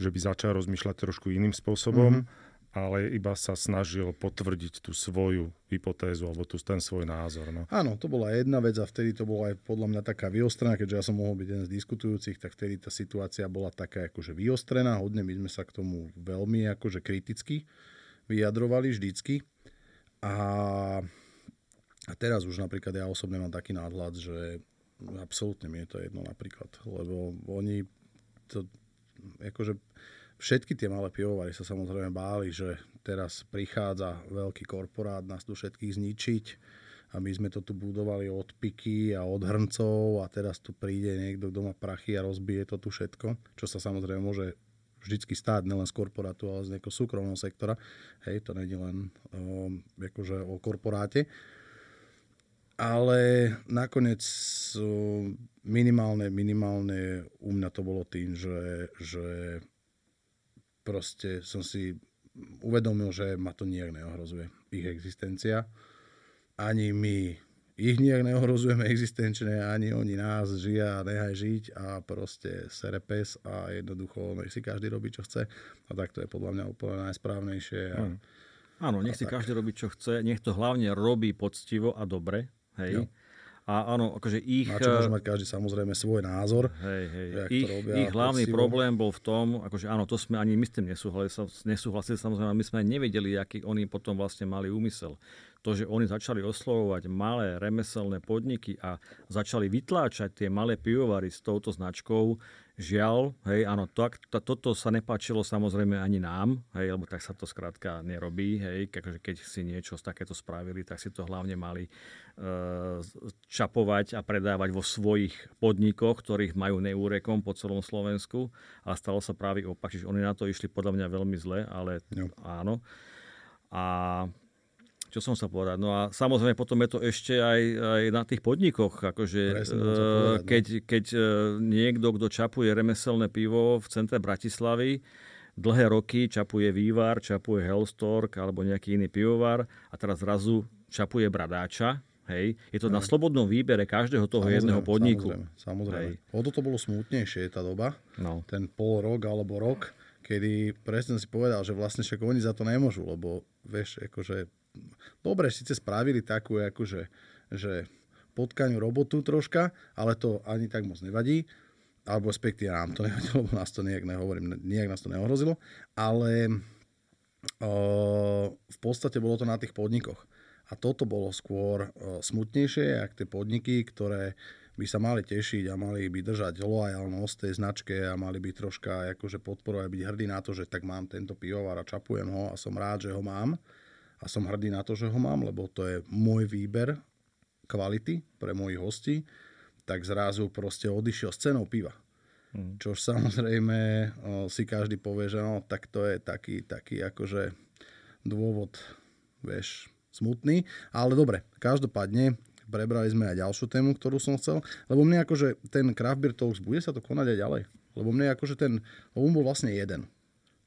že by začal rozmýšľať trošku iným spôsobom. Mm-hmm ale iba sa snažil potvrdiť tú svoju hypotézu alebo tú, ten svoj názor. No. Áno, to bola jedna vec a vtedy to bola aj podľa mňa taká vyostrená, keďže ja som mohol byť jeden z diskutujúcich, tak vtedy tá situácia bola taká akože vyostrená, hodne my sme sa k tomu veľmi akože kriticky vyjadrovali vždycky. A, a teraz už napríklad ja osobne mám taký náhľad, že absolútne mi je to jedno napríklad, lebo oni to akože Všetky tie malé pivovary sa samozrejme báli, že teraz prichádza veľký korporát nás tu všetkých zničiť a my sme to tu budovali od piky a od hrncov a teraz tu príde niekto, kto má prachy a rozbije to tu všetko, čo sa samozrejme môže vždycky stáť nielen z korporátu, ale z nejakého súkromného sektora. Hej, to je len um, akože o korporáte. Ale nakoniec um, minimálne, minimálne u mňa to bolo tým, že, že proste som si uvedomil, že ma to nijak neohrozuje, ich existencia. Ani my ich nijak neohrozujeme existenčne, ani oni nás žia a nechaj žiť a proste serepes a jednoducho nech si každý robí, čo chce. A tak to je podľa mňa úplne najsprávnejšie. A, Áno, nech si tak. každý robí, čo chce. Nech to hlavne robí poctivo a dobre. Hej. Jo. A áno, akože ich... Na čo môže mať každý samozrejme svoj názor. Hej, hej. Ich, robia ich hlavný poctivo. problém bol v tom, akože áno, to sme ani my s tým nesúhlasili, nesúhlasili samozrejme, my sme nevedeli, aký oni potom vlastne mali úmysel. To, že oni začali oslovovať malé remeselné podniky a začali vytláčať tie malé pivovary s touto značkou, Žiaľ, hej, áno, to, to, toto sa nepáčilo samozrejme ani nám, hej, lebo tak sa to skrátka nerobí, hej, akože keď si niečo z takéto spravili, tak si to hlavne mali uh, čapovať a predávať vo svojich podnikoch, ktorých majú neúrekom po celom Slovensku, a stalo sa práve opak, čiže oni na to išli podľa mňa veľmi zle, ale no. áno. A čo som sa povedať. No a samozrejme potom je to ešte aj, aj na tých podnikoch, akože Presne, uh, keď, keď uh, niekto, kto čapuje remeselné pivo v centre Bratislavy, dlhé roky čapuje Vývar, čapuje Hellstork alebo nejaký iný pivovar a teraz zrazu čapuje Bradáča, Hej. Je to no. na slobodnom výbere každého toho samozrejme, jedného podniku. Samozrejme, samozrejme. O to bolo smutnejšie tá doba, no. ten pol rok alebo rok, kedy presne si povedal, že vlastne však oni za to nemôžu, lebo vieš, akože dobre, síce spravili takú, akože, že potkaňu robotu troška, ale to ani tak moc nevadí. Alebo respektíve nám to nevadilo, *laughs* lebo nás to nejak, nehovorím, nejak nás to neohrozilo. Ale o, v podstate bolo to na tých podnikoch. A toto bolo skôr o, smutnejšie, ak tie podniky, ktoré by sa mali tešiť a mali by držať lojalnosť tej značke a mali by troška akože podporovať, byť hrdí na to, že tak mám tento pivovar a čapujem ho a som rád, že ho mám a som hrdý na to, že ho mám, lebo to je môj výber kvality pre mojich hostí, tak zrazu proste odišiel s cenou piva. Mm. Čo samozrejme o, si každý povie, že no, tak to je taký, taký akože dôvod, vieš, smutný. Ale dobre, každopádne prebrali sme aj ďalšiu tému, ktorú som chcel, lebo mne akože ten Craft Beer Talks, bude sa to konať aj ďalej? Lebo mne akože ten, on bol vlastne jeden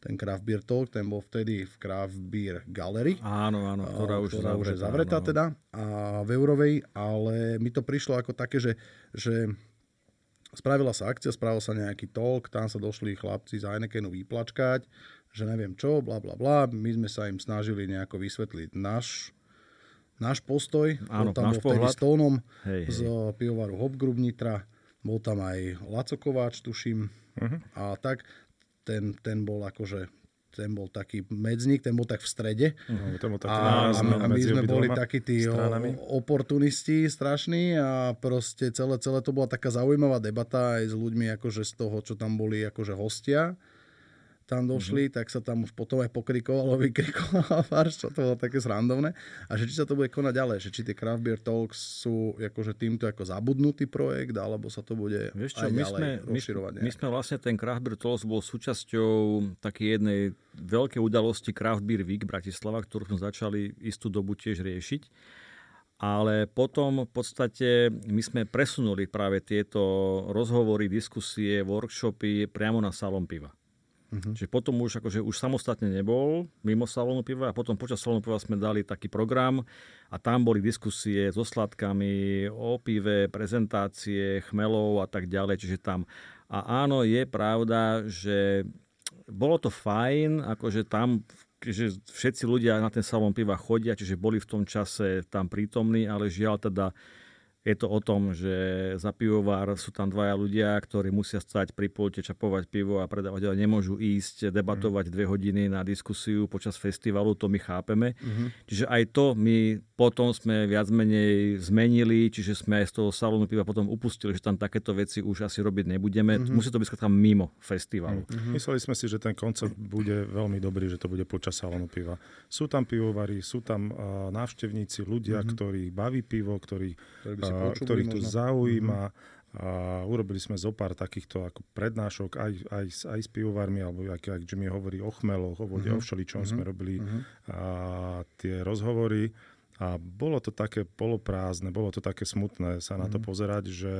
ten Craft Beer Talk, ten bol vtedy v Craft Beer Gallery. Áno, áno, ktorá už, ktorá už je zavretá áno. teda a v Eurovej, ale mi to prišlo ako také, že, že spravila sa akcia, spravil sa nejaký talk, tam sa došli chlapci z Heinekenu vyplačkať, že neviem čo, bla bla bla. My sme sa im snažili nejako vysvetliť náš náš postoj. Áno, bol tam náš bol vtedy pohľad. s Tónom Hej, z pivovaru Hop Group Nitra. Bol tam aj Laco Kováč, tuším. Mhm. A tak ten, ten bol akože ten bol taký medzník, ten bol tak v strede. No, to bol taký A, náraz a, my, sme boli takí tí stranami. oportunisti strašní a proste celé, celé to bola taká zaujímavá debata aj s ľuďmi akože z toho, čo tam boli akože hostia tam došli, mm-hmm. tak sa tam už potom aj pokrikovalo, *laughs* vykrikovalo pár, čo to bolo také srandovné. A že či sa to bude konať ďalej, že či tie Craft Beer Talks sú akože týmto ako zabudnutý projekt, alebo sa to bude Vieš čo, aj my ďalej sme, my, rozširovať. my sme vlastne ten Craft Beer Talks bol súčasťou takej jednej veľkej udalosti Craft Beer Week Bratislava, ktorú sme začali istú dobu tiež riešiť. Ale potom v podstate my sme presunuli práve tieto rozhovory, diskusie, workshopy priamo na salón piva. Uh-huh. Čiže potom už, akože už samostatne nebol mimo salónu piva a potom počas salónu piva sme dali taký program a tam boli diskusie so sladkami, o pive, prezentácie, chmelov a tak ďalej. Čiže tam. A áno, je pravda, že bolo to fajn, akože tam že všetci ľudia na ten salón piva chodia, čiže boli v tom čase tam prítomní, ale žiaľ teda je to o tom, že za pivovar sú tam dvaja ľudia, ktorí musia stať pri pulte, čapovať pivo a predávať, ale nemôžu ísť debatovať dve hodiny na diskusiu počas festivalu, to my chápeme. Mhm. Čiže aj to my potom sme viac menej zmenili, čiže sme aj z toho salónu piva potom upustili, že tam takéto veci už asi robiť nebudeme. Musí to byť skrátka mimo festivalu. Mysleli sme si, že ten koncept bude veľmi dobrý, že to bude počas salónu piva. Sú tam pivovary, sú tam uh, návštevníci, ľudia, ktorí baví pivo, ktorí, uh, ktorých to možno. zaujíma. A urobili sme zo pár takýchto ako prednášok aj, aj, s- aj s pivovarmi, alebo ak, ak Jimmy hovorí o chmeloch, o vode, o všeličom sme robili a, tie rozhovory. A bolo to také poloprázdne, bolo to také smutné sa na to pozerať, že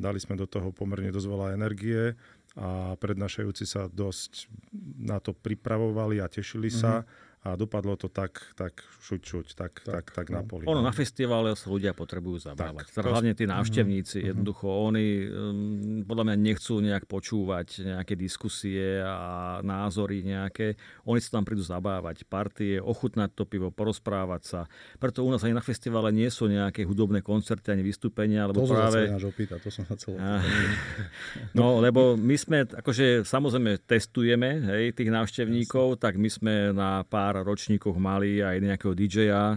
dali sme do toho pomerne dosť veľa energie a prednášajúci sa dosť na to pripravovali a tešili sa a dopadlo to tak, tak šuť, šuť, tak, tak, tak, tak na poli. Ono no. na festivale sa ľudia potrebujú zabávať. Tak, to- hlavne tí návštevníci. Jednoducho oni um, podľa mňa nechcú nejak počúvať nejaké diskusie a názory nejaké. Oni sa tam prídu zabávať. Partie, ochutnať to pivo, porozprávať sa. Preto u nás ani na festivale nie sú nejaké hudobné koncerty ani vystúpenia, lebo To som sa práve... ináč opýtať, to som sa chcel Á, opýtať. *laughs* No, lebo my sme, akože samozrejme testujeme hej, tých návštevníkov, tak my sme na pár ročníkoch mali aj nejakého DJ-a, e,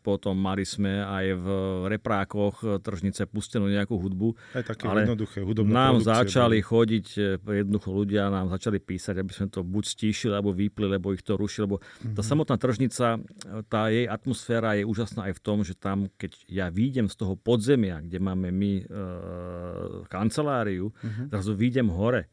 potom mali sme aj v reprákoch e, tržnice pustenú nejakú hudbu. Aj také ale jednoduché hudobné Nám začali boli. chodiť, e, jednoducho ľudia nám začali písať, aby sme to buď stíšili, alebo vypli, lebo ich to ruší, lebo tá samotná tržnica, tá jej atmosféra je úžasná aj v tom, že tam, keď ja výjdem z toho podzemia, kde máme my e, kanceláriu, zrazu výjdem hore,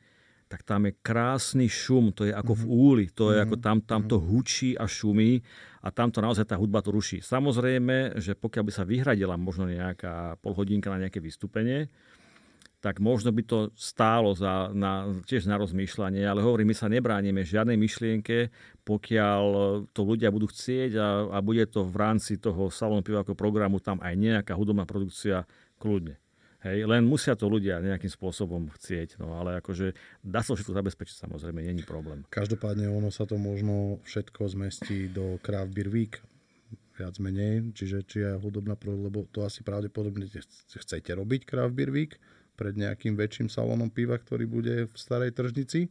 tak tam je krásny šum, to je ako v úli, to je ako tam, tam to hučí a šumí a tam to naozaj tá hudba to ruší. Samozrejme, že pokiaľ by sa vyhradila možno nejaká polhodinka na nejaké vystúpenie, tak možno by to stálo za, na, tiež na rozmýšľanie, ale hovorím, my sa nebránime žiadnej myšlienke, pokiaľ to ľudia budú chcieť a, a bude to v rámci toho salónu piva ako programu tam aj nejaká hudobná produkcia kľudne. Hej, len musia to ľudia nejakým spôsobom chcieť, no ale akože dá sa všetko zabezpečiť, samozrejme, není problém. Každopádne ono sa to možno všetko zmestí do Craft Beer Week viac menej, čiže či aj hudobná pro, lebo to asi pravdepodobne chcete robiť Craft Beer Week pred nejakým väčším salónom piva, ktorý bude v starej tržnici.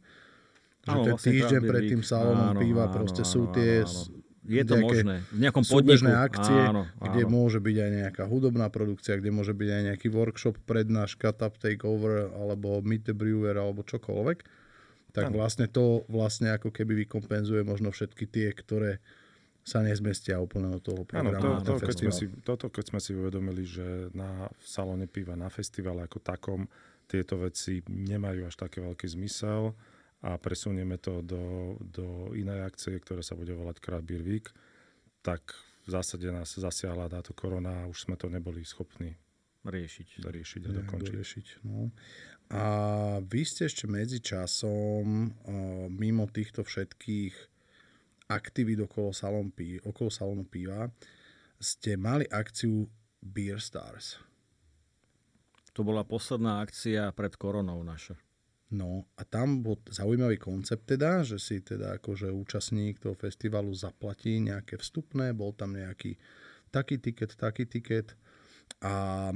Že Áno, ten vlastne týždeň pred tým salónom Áno, piva áno, proste áno, sú áno, tie áno. Je to možné. V nejakom podniku. akcie, áno, kde áno. môže byť aj nejaká hudobná produkcia, kde môže byť aj nejaký workshop, prednáška, tap takeover, alebo meet the brewer, alebo čokoľvek. Tak Áno. vlastne to vlastne ako keby vykompenzuje možno všetky tie, ktoré sa nezmestia úplne do toho Áno, programu. to, na to, keď sme si, toto keď sme si uvedomili, že na v salóne piva, na festivale ako takom, tieto veci nemajú až také veľký zmysel a presunieme to do, do inej akcie, ktorá sa bude volať Beer Week, tak v zásade nás zasiahla táto korona a už sme to neboli schopní Riešiť. doriešiť a dokončiť. doriešiť. No. A vy ste ešte medzi časom mimo týchto všetkých aktivít okolo, salón pí, okolo salónu piva ste mali akciu Beer Stars. To bola posledná akcia pred koronou naša. No a tam bol zaujímavý koncept teda, že si teda akože účastník toho festivalu zaplatí nejaké vstupné, bol tam nejaký taký tiket, taký tiket a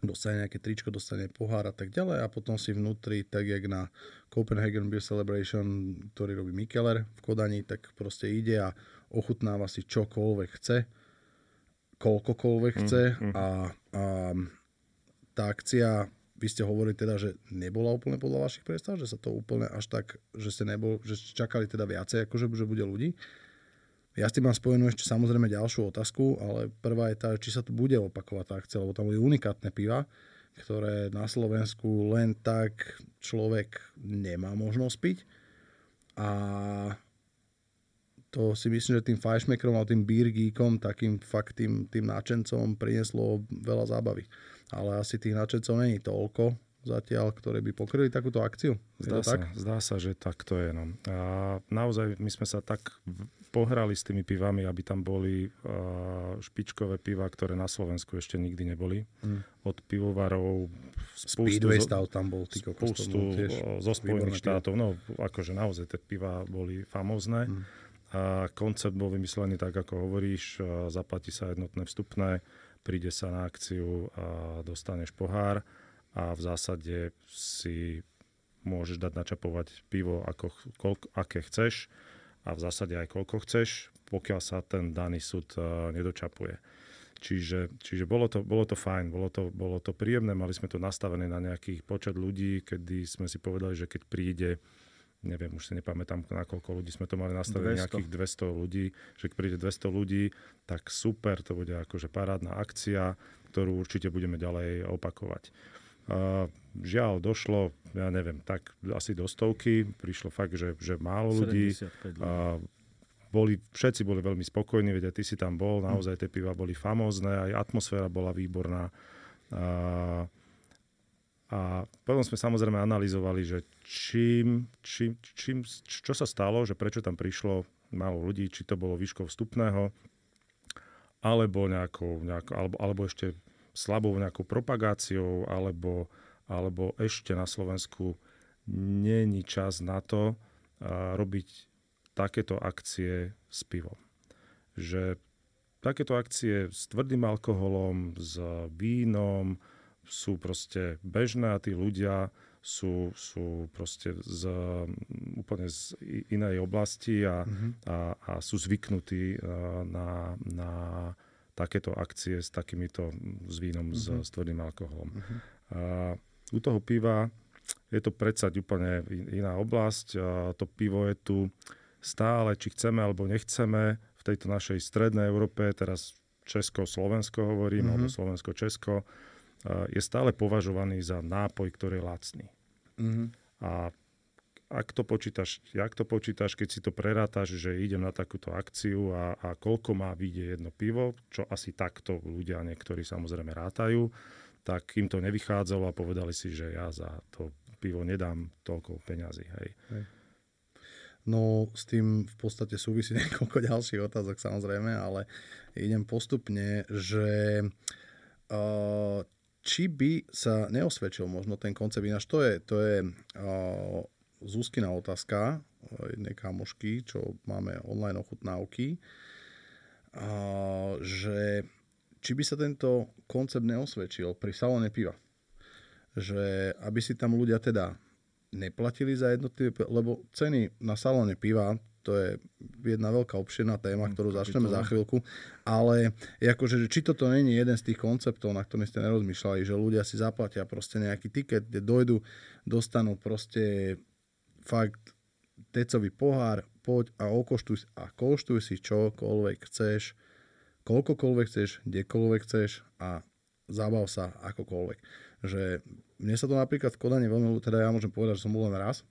dostane nejaké tričko, dostane pohár a tak ďalej a potom si vnútri, tak jak na Copenhagen Beer Celebration, ktorý robí Mikeler v Kodani, tak proste ide a ochutnáva si čokoľvek chce, koľkokoľvek chce mm, mm. A, a tá akcia, vy ste hovorili teda, že nebola úplne podľa vašich predstav, že sa to úplne až tak, že ste nebol, že čakali teda viacej, akože že bude ľudí. Ja s tým mám spojenú ešte samozrejme ďalšiu otázku, ale prvá je tá, či sa tu bude opakovať tá akcia, lebo tam boli unikátne piva, ktoré na Slovensku len tak človek nemá možnosť piť. A to si myslím, že tým fajšmekrom a tým beer geekom, takým fakt tým, tým náčencom prinieslo veľa zábavy. Ale asi tých náčencov není toľko, zatiaľ, ktoré by pokryli takúto akciu? zdá, sa, tak? zdá sa, že tak to je. No. A naozaj my sme sa tak pohrali s tými pivami, aby tam boli špičkové piva, ktoré na Slovensku ešte nikdy neboli. Mm. Od pivovarov spústu, Speedway stav tam bol. Ty spústu zo Spojených štátov. No, akože naozaj tie piva boli famózne. Mm. A koncept bol vymyslený tak, ako hovoríš. Zaplatí sa jednotné vstupné, príde sa na akciu a dostaneš pohár a v zásade si môžeš dať načapovať pivo, ako, koľko, aké chceš a v zásade aj koľko chceš, pokiaľ sa ten daný súd uh, nedočapuje. Čiže, čiže bolo, to, bolo to fajn, bolo to, bolo to príjemné, mali sme to nastavené na nejaký počet ľudí, kedy sme si povedali, že keď príde neviem, už si nepamätám, na koľko ľudí sme to mali nastavené, 200. nejakých 200 ľudí, že keď príde 200 ľudí, tak super, to bude akože parádna akcia, ktorú určite budeme ďalej opakovať. Žiaľ, došlo, ja neviem, tak asi do stovky, prišlo fakt, že, že málo ľudí. Boli, všetci boli veľmi spokojní, vedia, ty si tam bol, naozaj tie piva boli famózne, aj atmosféra bola výborná. Uh, a potom sme samozrejme analyzovali, že čím, čím, čím, čo sa stalo, že prečo tam prišlo málo ľudí, či to bolo výškou vstupného, alebo, nejakou, nejakou, alebo, alebo ešte slabou nejakou propagáciou, alebo, alebo ešte na Slovensku není čas na to robiť takéto akcie s pivom. Že takéto akcie s tvrdým alkoholom, s vínom sú proste bežné a tí ľudia sú, sú proste z úplne z inej oblasti a, mm-hmm. a, a sú zvyknutí na, na takéto akcie s takýmito s vínom, mm-hmm. s, s tvrdým alkoholom. Mm-hmm. A u toho piva je to predsa úplne iná oblasť. A to pivo je tu stále, či chceme alebo nechceme, v tejto našej strednej Európe, teraz Česko-Slovensko hovorím, mm-hmm. alebo Slovensko-Česko, je stále považovaný za nápoj, ktorý je lacný. Mm-hmm. A ak to počítaš, jak to počítaš, keď si to prerátaš, že idem na takúto akciu a, a koľko má vyjde jedno pivo, čo asi takto ľudia niektorí samozrejme rátajú, tak im to nevychádzalo a povedali si, že ja za to pivo nedám toľko peňazí. Hej. Hej. No s tým v podstate súvisí *laughs* niekoľko ďalších otázok samozrejme, ale idem postupne, že uh, či by sa neosvedčil možno ten koncept ináč, to je, to je uh, Zuzkina otázka jednej kamošky, čo máme online ochutnávky, a, že či by sa tento koncept neosvedčil pri salóne piva. Že aby si tam ľudia teda neplatili za jednotlivé, lebo ceny na salóne piva, to je jedna veľká obširná téma, mm, ktorú začneme za chvíľku, ale akože, či toto není jeden z tých konceptov, na ktorých ste nerozmýšľali, že ľudia si zaplatia proste nejaký tiket, kde dojdu, dostanú proste fakt tecový pohár, poď a okoštuj a koštuj si čokoľvek chceš, koľkokoľvek chceš, kdekoľvek chceš a zabav sa akokoľvek. Že mne sa to napríklad v Kodane veľmi, teda ja môžem povedať, že som bol len raz,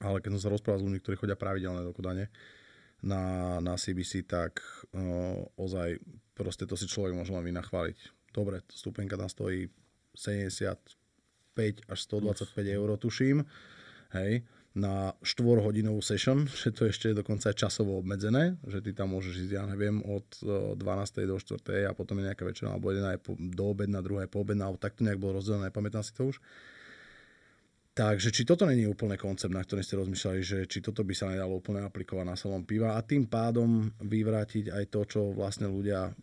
ale keď som sa rozprával s ľuďmi, ktorí chodia pravidelne do Kodane na, na CBC, tak no, ozaj proste to si človek môže len vynachváliť. Dobre, stupenka tam stojí 75 až 125 eur, tuším hej, na 4-hodinovú session, *laughs* že to ešte je dokonca aj časovo obmedzené, že ty tam môžeš ísť, ja neviem, od 12. do 4. a potom je nejaká večera, alebo jedna je do obedna, druhá je po obedna, alebo takto nejak bolo rozdelené, nepamätám si to už. Takže či toto není úplne koncept, na ktorý ste rozmýšľali, že či toto by sa nedalo úplne aplikovať na salon piva a tým pádom vyvrátiť aj to, čo vlastne ľudia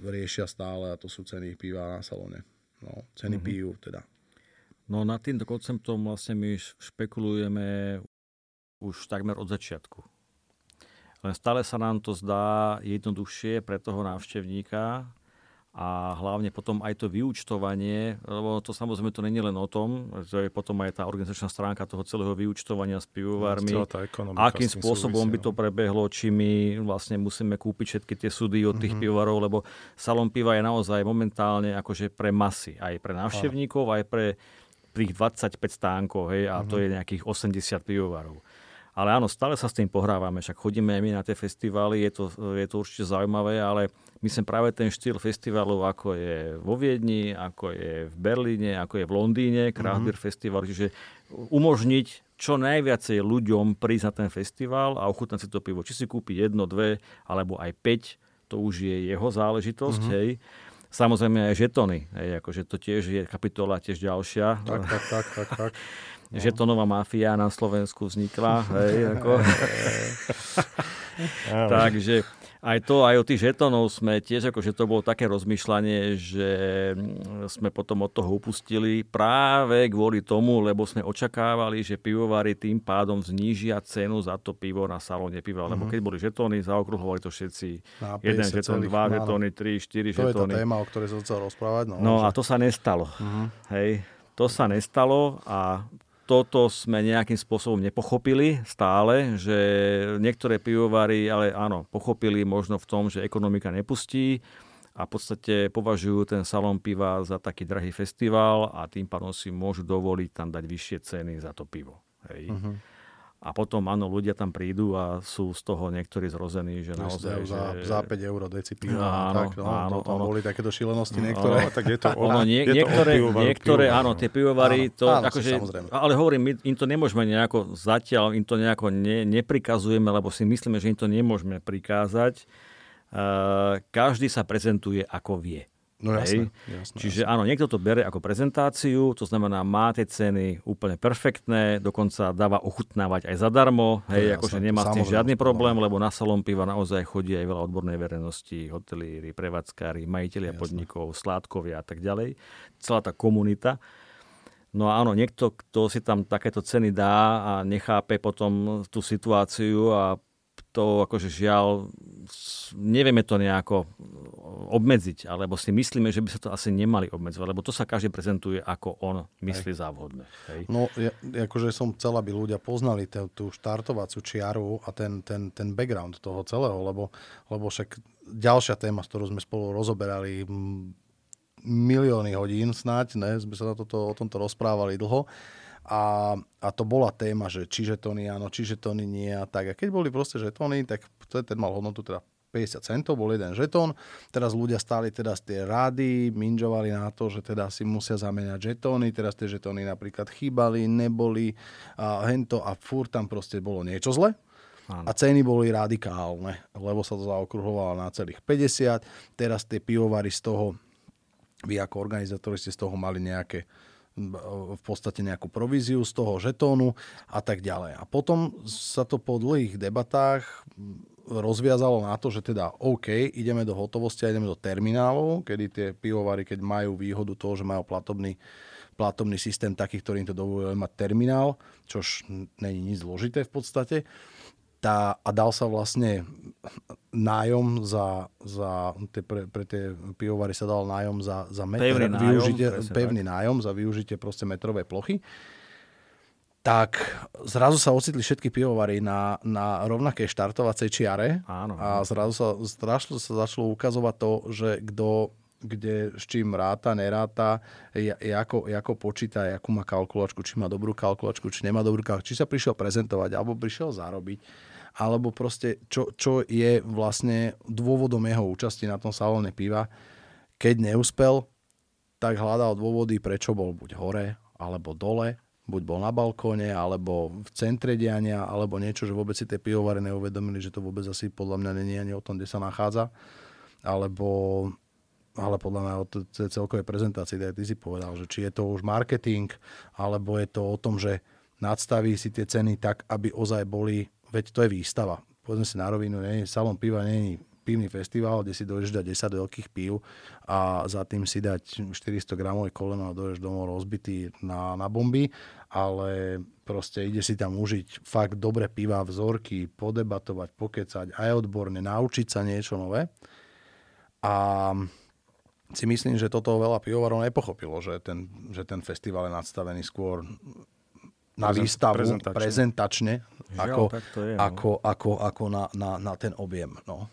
riešia stále a to sú ceny piva na salóne. No, ceny mm-hmm. pijú teda. No nad týmto konceptom vlastne my špekulujeme už takmer od začiatku. Len stále sa nám to zdá jednoduchšie pre toho návštevníka, a hlavne potom aj to vyučtovanie, lebo to samozrejme to není len o tom, že je potom aj tá organizačná stránka toho celého vyučtovania s pivovármi, akým spôsobom by to no. prebehlo, či my vlastne musíme kúpiť všetky tie súdy od tých mm-hmm. pivovarov, lebo salon piva je naozaj momentálne akože pre masy, aj pre návštevníkov, aj pre tých 25 stánkov, hej, a mm-hmm. to mhm. je nejakých 80 pivovarov. Ale áno, stále sa s tým pohrávame, však chodíme aj my na tie festivály, je to, je to určite zaujímavé, ale my sme práve ten štýl festivalov, ako je vo Viedni, ako je v Berlíne, ako je v Londýne, Craft mm-hmm. Festival, čiže umožniť čo najviacej ľuďom prísť na ten festival a ochutnať si to pivo. Či si kúpi jedno, dve, alebo aj päť, to už je jeho záležitosť, mm-hmm. hej. Samozrejme aj žetony, hej, akože to tiež je kapitola tiež ďalšia. Tak, tak, tak, tak, tak. *laughs* No. Žetonová mafia na Slovensku vznikla. hej, ako. *laughs* Takže aj to, aj o tých žetonov sme tiež, akože to bolo také rozmýšľanie, že sme potom od toho upustili práve kvôli tomu, lebo sme očakávali, že pivovary tým pádom znížia cenu za to pivo na salóne piva. Lebo mhm. keď boli žetóny, zaokruhovali to všetci. Jeden žetón, dva žetóny, tri, štyri žetóny. To je tá téma, o ktorej som chcel rozprávať. No, no že... a to sa nestalo. Mm-hmm. Hej, to sa nestalo a toto sme nejakým spôsobom nepochopili stále, že niektoré pivovary, ale áno, pochopili možno v tom, že ekonomika nepustí a v podstate považujú ten salón piva za taký drahý festival a tým pádom si môžu dovoliť tam dať vyššie ceny za to pivo. Hej. Uh-huh. A potom, áno, ľudia tam prídu a sú z toho niektorí zrození, že naozaj... Za, že... za 5 eur deci piva. Áno, tak, no, áno, to tam ono, boli takéto šilenosti niektoré. Áno, tak je to, ono, nie, je niektoré, to niektoré, áno, tie pivovary, áno, to áno, akože, ale hovorím, my im to nemôžeme nejako, zatiaľ im to nejako ne, neprikazujeme, lebo si myslíme, že im to nemôžeme prikázať. Uh, každý sa prezentuje ako vie. No jasné, jasné, Čiže jasné. áno, niekto to bere ako prezentáciu, to znamená, má tie ceny úplne perfektné, dokonca dáva ochutnávať aj zadarmo, hej, akože nemá s tým žiadny problém, lebo na salón piva naozaj chodí aj veľa odbornej verejnosti, hotelíri, prevádzkári, majiteľia podnikov, sládkovia a tak ďalej. Celá tá komunita. No a áno, niekto, kto si tam takéto ceny dá a nechápe potom tú situáciu a to akože žiaľ, nevieme to nejako obmedziť, alebo si myslíme, že by sa to asi nemali obmedzovať, lebo to sa každý prezentuje, ako on myslí Hej. za vhodné. Hej. No, ja, akože som chcel, aby ľudia poznali tú, tú štartovaciu čiaru a ten, ten, ten background toho celého, lebo, lebo však ďalšia téma, s ktorou sme spolu rozoberali milióny hodín snáď, ne, sme sa na toto, o tomto rozprávali dlho, a, a to bola téma, že či žetóny áno, či žetóny nie a tak. A keď boli proste žetóny, tak ten mal hodnotu teda 50 centov, bol jeden žetón. Teraz ľudia stáli teda z tie rády, minžovali na to, že teda si musia zameniať žetóny, teraz tie žetóny napríklad chýbali, neboli a hento a furt tam proste bolo niečo zle. Áno. A ceny boli radikálne, lebo sa to zaokruhovalo na celých 50. Teraz tie pivovary z toho, vy ako organizátori ste z toho mali nejaké v podstate nejakú províziu z toho žetónu a tak ďalej. A potom sa to po dlhých debatách rozviazalo na to, že teda OK, ideme do hotovosti a ideme do terminálov, kedy tie pivovary, keď majú výhodu toho, že majú platobný, platobný systém taký, ktorý im to dovoluje mať terminál, čož není nič zložité v podstate, tá, a dal sa vlastne nájom za, za tie, pre, pre tie pivovary sa dal nájom za, za metr, pevný nájom, využitie, pevný tak. nájom za využitie proste metrovej plochy tak zrazu sa ocitli všetky pivovary na, na rovnakej štartovacej čiare Áno. a zrazu sa strašne sa začalo ukazovať to, že kto kde s čím ráta, neráta, ako, ako počíta, akú má kalkulačku, či má dobrú kalkulačku, či nemá dobrú kalkulačku, či sa prišiel prezentovať, alebo prišiel zarobiť alebo proste čo, čo je vlastne dôvodom jeho účasti na tom salóne piva. Keď neúspel, tak hľadal dôvody, prečo bol buď hore, alebo dole, buď bol na balkóne, alebo v centre diania, alebo niečo, že vôbec si tie pivovary neuvedomili, že to vôbec asi podľa mňa není ani o tom, kde sa nachádza. Alebo ale podľa mňa o celkovej prezentácii, aj ty si povedal, že či je to už marketing, alebo je to o tom, že nadstaví si tie ceny tak, aby ozaj boli, veď to je výstava. Povedzme si na rovinu, nie, salon piva nie je pivný festival, kde si dojdeš dať 10 veľkých pív a za tým si dať 400 gramové koleno a dojdeš domov rozbitý na, na bomby, ale proste ide si tam užiť fakt dobre piva, vzorky, podebatovať, pokecať, aj odborne, naučiť sa niečo nové. A si myslím, že toto veľa pivovarov nepochopilo, že ten, že ten festival je nadstavený skôr na Prezent, výstavu prezentačne, prezentačne ako, je, no. ako, ako, ako na, na, na ten objem. No.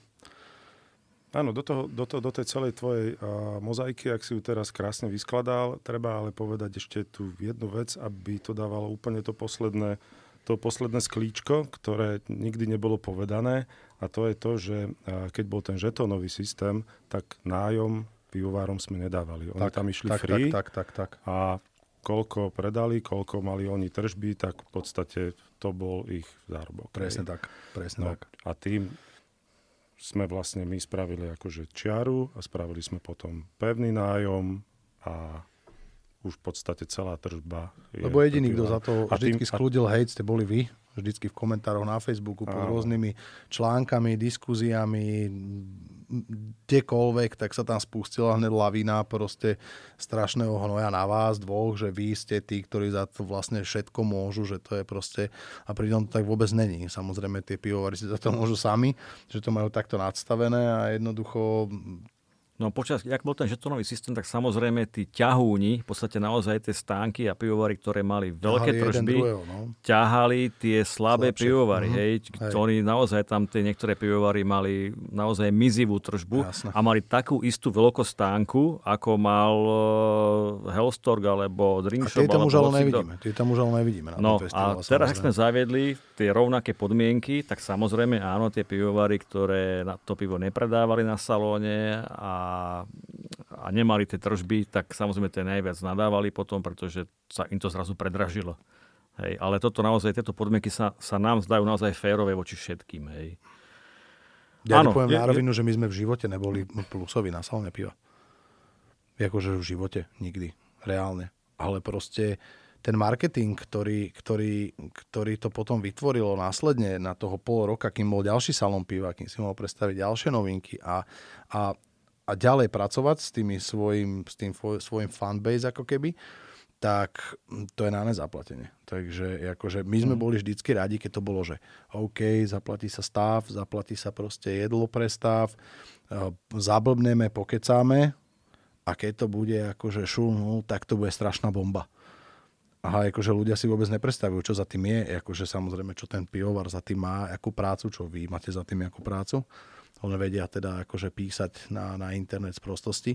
Áno, do, toho, do, toho, do tej celej tvojej uh, mozaiky, ak si ju teraz krásne vyskladal, treba ale povedať ešte tú jednu vec, aby to dávalo úplne to posledné, to posledné sklíčko, ktoré nikdy nebolo povedané a to je to, že uh, keď bol ten žetónový systém, tak nájom pivovárom sme nedávali. Oni tak, tam išli tak, free tak, tak, tak, tak. a koľko predali, koľko mali oni tržby, tak v podstate to bol ich zárobok. Presne tak, presne no, tak. A tým sme vlastne my spravili akože čiaru a spravili sme potom pevný nájom a už v podstate celá tržba. Je Lebo jediný, kto za to vždycky skľudil hejt, ste boli vy, vždycky v komentároch na Facebooku pod rôznymi článkami, diskuziami, kdekoľvek, tak sa tam spustila hneď lavina proste strašného hnoja na vás dvoch, že vy ste tí, ktorí za to vlastne všetko môžu, že to je proste, a pritom to tak vôbec není. Samozrejme tie pivovary si za to môžu sami, že to majú takto nadstavené a jednoducho No počas, jak bol ten žetonový systém, tak samozrejme tí ťahúni, v podstate naozaj tie stánky a pivovary, ktoré mali veľké ťahali tržby, druhého, no. ťahali tie slabé Slabšie. pivovary. Uh-huh. Hej, hej. Oni naozaj tam tie niektoré pivovary mali naozaj mizivú tržbu Jasne. a mali takú istú veľkosť stánku, ako mal uh, Hellstorg alebo Drinkshop. A tie tam už ale nevidíme. Tie tam už ale nevidíme. No a teraz, ak sme zaviedli tie rovnaké podmienky, tak samozrejme áno, tie pivovary, ktoré to pivo nepredávali na salóne a a nemali tie tržby, tak samozrejme tie najviac nadávali potom, pretože sa im to zrazu predražilo. Hej, ale toto naozaj, tieto podmienky sa, sa nám zdajú naozaj férové voči všetkým. Hej. Ja ano, poviem je, na rovinu, je... že my sme v živote neboli plusoví na salné piva. Jakože v živote, nikdy. Reálne. Ale proste ten marketing, ktorý, ktorý, ktorý to potom vytvorilo následne na toho pol roka, kým bol ďalší salon piva, kým si mohol predstaviť ďalšie novinky a, a a ďalej pracovať s, tými svojim, s tým svojim fanbase ako keby, tak to je na nezaplatenie. Takže akože my sme mm. boli vždycky radi, keď to bolo, že OK, zaplatí sa stav, zaplatí sa proste jedlo pre stav, eh, zablbneme, pokecáme a keď to bude akože šum, no, tak to bude strašná bomba. Aha, akože ľudia si vôbec nepredstavujú, čo za tým je, akože samozrejme, čo ten pivovar za tým má, akú prácu, čo vy máte za tým akú prácu len vedia teda akože písať na, na internet z prostosti,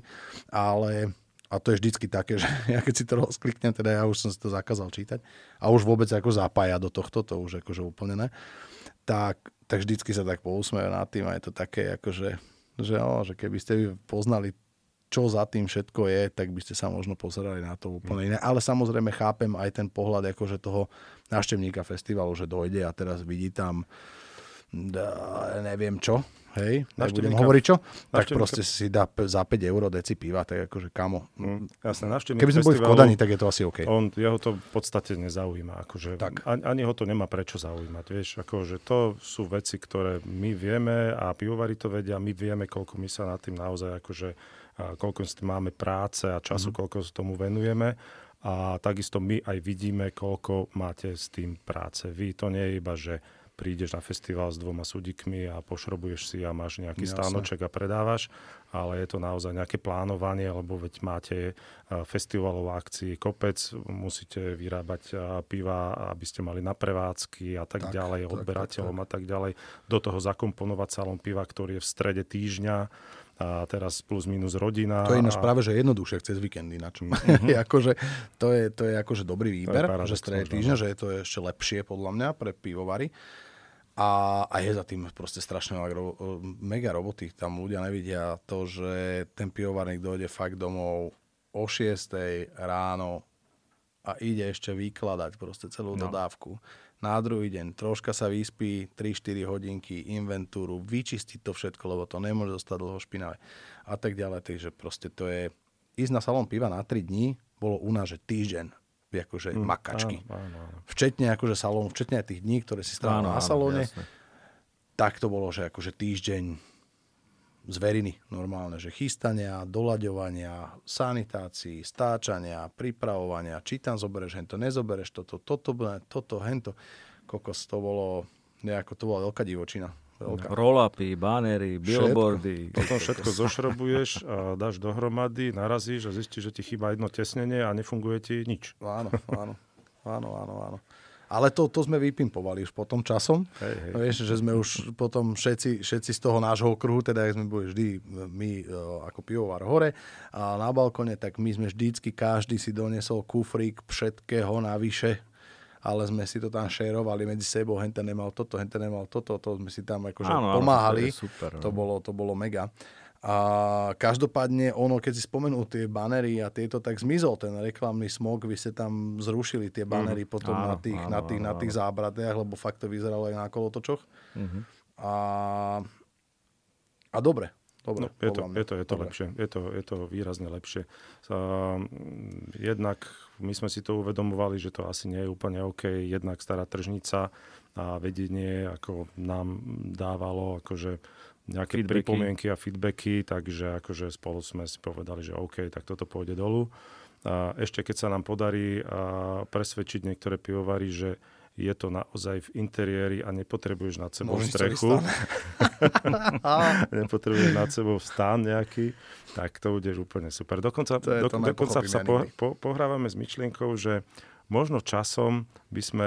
ale a to je vždycky také, že *laughs* ja keď si to rozkliknem, teda ja už som si to zakázal čítať a už vôbec ako zapája do tohto, to už akože úplne ne, tak, tak vždycky sa tak pousmejú nad tým a je to také akože, že, no, že keby ste poznali čo za tým všetko je, tak by ste sa možno pozerali na to úplne iné. Ale samozrejme chápem aj ten pohľad akože toho návštevníka festivalu, že dojde a teraz vidí tam neviem čo, hej, nebudem hovoriť čo, tak proste si dá za 5 eur deci piva, tak akože kamo. Mm, jasné, Keby sme boli v Kodani, tak je to asi OK. On, jeho to v podstate nezaujíma, akože tak. ani, ani ho to nemá prečo zaujímať, vieš, akože to sú veci, ktoré my vieme a pivovari to vedia, my vieme, koľko my sa nad tým naozaj akože, koľko s tým máme práce a času, mm. koľko tomu venujeme a takisto my aj vidíme, koľko máte s tým práce. Vy to nie je iba, že prídeš na festival s dvoma sudikmi a pošrobuješ si a máš nejaký Jasne. stánoček a predávaš, ale je to naozaj nejaké plánovanie, lebo veď máte festivalovú akcii kopec, musíte vyrábať piva, aby ste mali na prevádzky a tak, tak ďalej, tak, odberateľom tak, tak. a tak ďalej. Do toho zakomponovať salon piva, ktorý je v strede týždňa a teraz plus minus rodina. To je ináč a... práve, že jednoduchšie cez víkend ináč. Mm-hmm. *laughs* *laughs* akože, to, je, to je akože dobrý výber, že strede týždňa, že je to ešte lepšie podľa mňa pre pivovary. A, a je za tým proste strašne mega roboty. Tam ľudia nevidia to, že ten pivovarník dojde fakt domov o 6 ráno a ide ešte vykladať proste celú no. dodávku. na druhý deň troška sa vyspí, 3-4 hodinky, inventúru, vyčistiť to všetko, lebo to nemôže zostať dlho špinavé a tak ďalej. Takže proste to je, ísť na salón piva na 3 dní bolo u nás, že týždeň akože mm, makačky. Áno, áno, áno. Včetne akože salónu, včetne aj tých dní, ktoré si strávil na salóne. Jasne. Tak to bolo, že akože týždeň zveriny normálne, že chystania, doľaďovania, sanitácií, stáčania, pripravovania, či tam zoberieš hento, nezobereš toto, toto, toto, toto hento. Kokos, to bolo, nejako, to bola veľká divočina. Veľká. Roll-upy, banery, billboardy. Potom všetko zošrobuješ a dáš dohromady, narazíš a zistíš, že ti chýba jedno tesnenie a nefunguje ti nič. Áno, áno, áno, áno, áno. Ale to, to sme vypimpovali už potom časom. Hej, hej. Vieš, že sme už potom všetci, všetci z toho nášho okruhu, teda sme boli vždy my e, ako pivovar hore a na balkone, tak my sme vždycky, každý si donesol kufrík všetkého navyše ale sme si to tam šerovali medzi sebou, hente nemal toto, hente nemal toto, to sme si tam akože áno, pomáhali. Áno, to, super, to, bolo, to bolo mega. A každopádne ono, keď si spomenul tie banery a tieto, tak zmizol ten reklamný smog, vy ste tam zrušili tie banery mm, potom áno, na, tých, áno, na, tých, áno, na tých zábratiach, lebo fakt to vyzeralo aj na kolotočoch. Mm-hmm. A, a dobre, Dobre, no, je, to, je to, je to lepšie. Je to, je to výrazne lepšie. Uh, jednak my sme si to uvedomovali, že to asi nie je úplne OK. Jednak stará tržnica a vedenie ako nám dávalo akože nejaké feedbacky. pripomienky a feedbacky, takže akože spolu sme si povedali, že OK, tak toto pôjde dolu. A ešte keď sa nám podarí presvedčiť niektoré pivovary, že je to naozaj v interiéri a nepotrebuješ nad sebou Môžem strechu. *laughs* nepotrebuješ nad sebou stán nejaký, tak to budeš úplne super. Dokonca, to do, dokonca sa po, po, pohrávame s myšlienkou, že možno časom by sme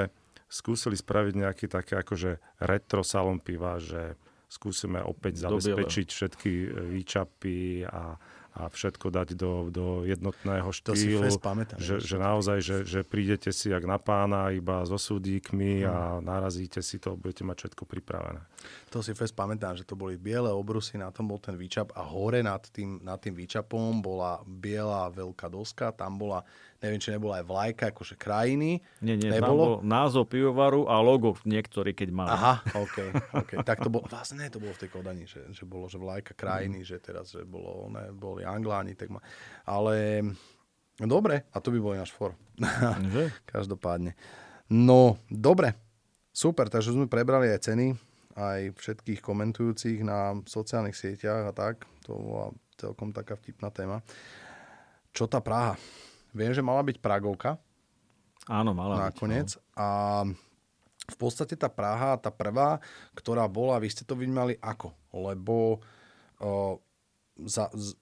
skúsili spraviť nejaký také akože retro salon piva, že skúsime opäť zabezpečiť všetky výčapy a a všetko dať do, do jednotného štýlu. To si pamätám. Že, že naozaj, že, že prídete si jak na pána, iba so súdíkmi hmm. a narazíte si to, budete mať všetko pripravené. To si fest pamätám, že to boli biele obrusy, na tom bol ten výčap a hore nad tým, nad tým výčapom bola biela veľká doska, tam bola neviem, či nebola aj vlajka, akože krajiny. Nie, nie, Nebolo? bol názov pivovaru a logo niektorý, keď mali. Aha, OK, OK. tak to bolo, vlastne to bolo v tej Kodani, že, že bolo, že vlajka krajiny, mm. že teraz, že bolo, ne, boli Angláni, tak ma... Ale dobre, a to by bol náš for. *laughs* Každopádne. No, dobre. Super, takže sme prebrali aj ceny, aj všetkých komentujúcich na sociálnych sieťach a tak. To bola celkom taká vtipná téma. Čo tá Praha? Viem, že mala byť Pragovka. Áno, mala nakoniec. byť. No. A v podstate tá Praha, tá prvá, ktorá bola, vy ste to vnímali ako? Lebo o, za, z,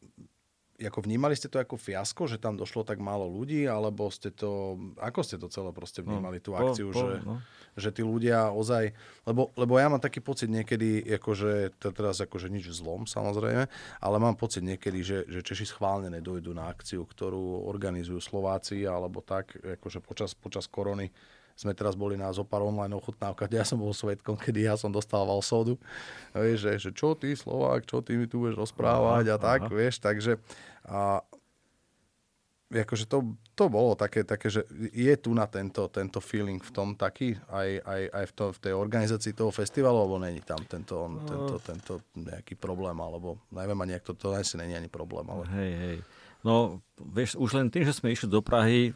ako vnímali ste to ako fiasko, že tam došlo tak málo ľudí, alebo ste to, ako ste to celé proste no, vnímali, no, tú akciu, po, po, že, no. že tí ľudia ozaj, lebo, lebo ja mám taký pocit niekedy, akože, teraz akože nič zlom samozrejme, ale mám pocit niekedy, že, že Češi schválne nedojdu na akciu, ktorú organizujú Slováci, alebo tak, akože počas, počas korony sme teraz boli na zopár online ochutnávkach, ja som bol svetkom, kedy ja som dostával sodu. Vieš, že, že čo ty Slovák, čo ty mi tu budeš rozprávať a tak, aha. vieš, takže a, akože to, to bolo také, také, že je tu na tento, tento feeling v tom taký, aj, aj, aj v, to, v tej organizácii toho festivalu, alebo není tam tento, no. tento, tento nejaký problém, alebo neviem ani, to, to asi není ani problém. Ale... Hej, hej. No, vieš, už len tým, že sme išli do Prahy,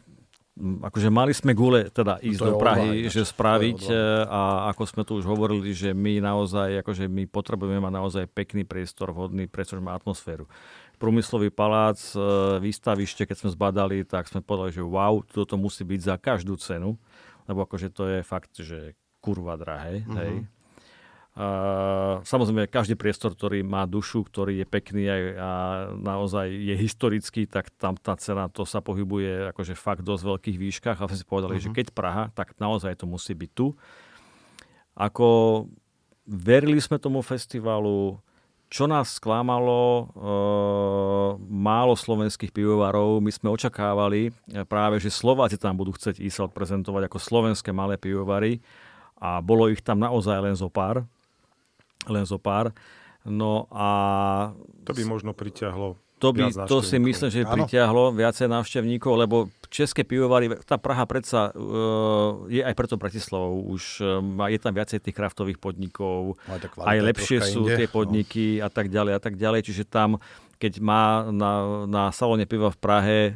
akože mali sme gule teda ísť do Prahy, online, že spraviť e, a ako sme tu už hovorili, že my naozaj, akože my potrebujeme mať naozaj pekný priestor, vhodný priestor, má atmosféru. Prúmyslový palác, e, výstavište, keď sme zbadali, tak sme povedali, že wow, toto musí byť za každú cenu, lebo akože to je fakt, že kurva drahé, mm-hmm. hej. Samozrejme, každý priestor, ktorý má dušu, ktorý je pekný a, naozaj je historický, tak tam tá cena to sa pohybuje akože fakt dosť veľkých výškach a sme si povedali, uh-huh. že mhm. keď Praha, tak naozaj to musí byť tu. Ako verili sme tomu festivalu, čo nás sklamalo, uh, málo slovenských pivovarov. My sme očakávali práve, že Slováci tam budú chcieť ísť prezentovať ako slovenské malé pivovary a bolo ich tam naozaj len zo pár len zo pár. No a... To by možno priťahlo to, by, to si myslím, že pritiahlo viacej návštevníkov, lebo české pivovary, tá Praha predsa uh, je aj preto Bratislavou, už uh, je tam viacej tých kraftových podnikov, aj lepšie sú inde, tie no. podniky no. a tak ďalej a tak ďalej, čiže tam keď má na, na salóne piva v Prahe e,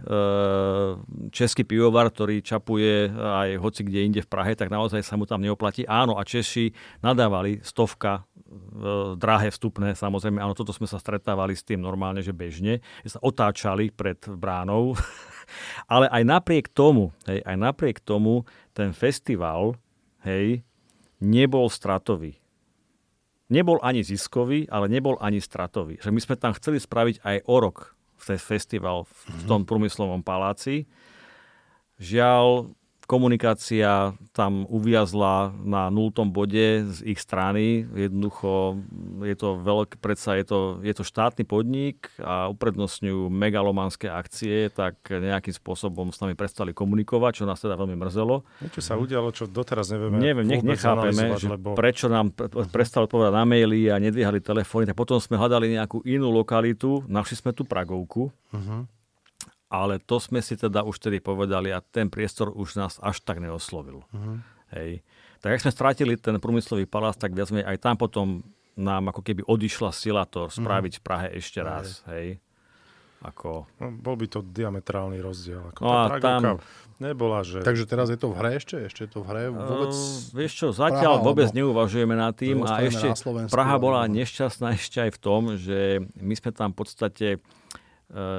český pivovar, ktorý čapuje aj hoci kde inde v Prahe, tak naozaj sa mu tam neoplatí. Áno, a Češi nadávali stovka e, drahé vstupné, samozrejme, áno, toto sme sa stretávali s tým normálne, že bežne, že sa otáčali pred bránou. *laughs* Ale aj napriek tomu, hej, aj napriek tomu ten festival, hej, nebol stratový nebol ani ziskový, ale nebol ani stratový. Že my sme tam chceli spraviť aj o rok festival v tom prúmyslovom paláci. Žiaľ, komunikácia tam uviazla na nultom bode z ich strany. Jednoducho je to veľk, predsa je to, je to štátny podnik a uprednostňujú megalomanské akcie, tak nejakým spôsobom s nami prestali komunikovať, čo nás teda veľmi mrzelo. Niečo sa udialo, čo doteraz nevieme Neviem, nech nechápeme, že lebo... prečo nám prestali povedať na maily a nedvíhali telefóny, tak potom sme hľadali nejakú inú lokalitu, našli sme tu Pragovku, uh-huh ale to sme si teda už tedy povedali a ten priestor už nás až tak neoslovil. Uh-huh. Hej. Tak ak sme strátili ten prúmyslový palác, tak viac aj tam potom nám ako keby odišla sila to spraviť uh-huh. v Prahe ešte raz. Hej. Ako... No, bol by to diametrálny rozdiel. Ako no tá a tam... nebola, že... Takže teraz je to v hre ešte? Ešte je to v hre vôbec? Uh, vieš čo, zatiaľ Praha, vôbec neuvažujeme nad tým. A ešte Praha bola nešťastná ešte aj v tom, že my sme tam v podstate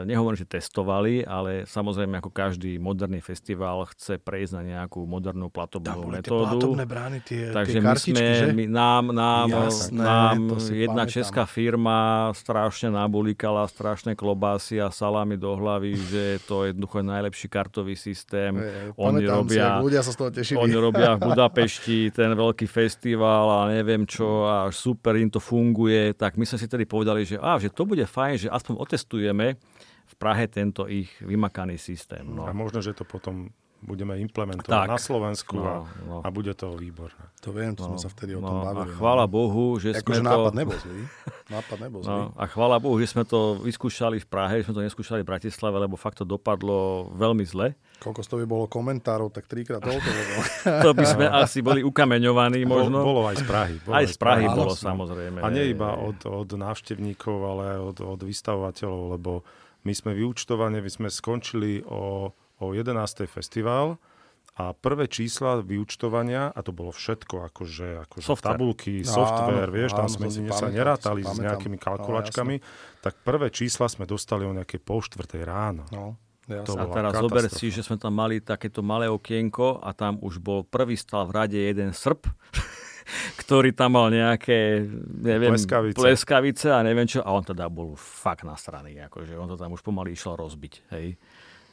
nehovorím, že testovali, ale samozrejme ako každý moderný festival chce prejsť na nejakú modernú platobnú metódu. Tie brány, tie, Takže tie kartičky, my sme, že? my, nám, nám, Jasné, nám jedna pamätám. česká firma strašne nabulíkala strašné klobásy a salámy do hlavy, že to je jednoducho najlepší kartový systém. Je, oni robia, si, ľudia sa z toho tešili. Oni robia v Budapešti ten veľký festival a neviem čo a super im to funguje. Tak my sme si tedy povedali, že, á, že to bude fajn, že aspoň otestujeme v Prahe tento ich vymakaný systém. No. A možno, že to potom budeme implementovať tak. na Slovensku no, no. a bude to výborné. To viem, to no, sme sa vtedy o tom no, bavili. A no. chvála Bohu, že Eko, sme že to... nápad nebol zlý. *laughs* Nápad nebol zlý. No, a chvála Bohu, že sme to vyskúšali v Prahe, že sme to neskúšali v Bratislave, lebo fakt to dopadlo veľmi zle. Koľko z toho by bolo komentárov, tak trikrát toľko bolo. *laughs* to by sme asi boli ukameňovaní možno. Bolo, bolo aj z Prahy. Bolo aj z Prahy, bolo, samozrejme. A nie iba od, od návštevníkov, ale aj od, od vystavovateľov, lebo my sme vyučtovanie, my sme skončili o, o 11. festival a prvé čísla vyučtovania, a to bolo všetko, akože, akože software. tabulky, no, software, vieš, áno, tam sme si sa nerátali s nejakými kalkulačkami, no, tak prvé čísla sme dostali o nejakej pol štvrtej ráno. No. To a teraz zober si, že sme tam mali takéto malé okienko a tam už bol prvý stal v rade jeden Srb *laughs* ktorý tam mal nejaké, neviem, pleskavice. pleskavice a neviem čo. A on teda bol fakt na strany, akože on to tam už pomaly išiel rozbiť, hej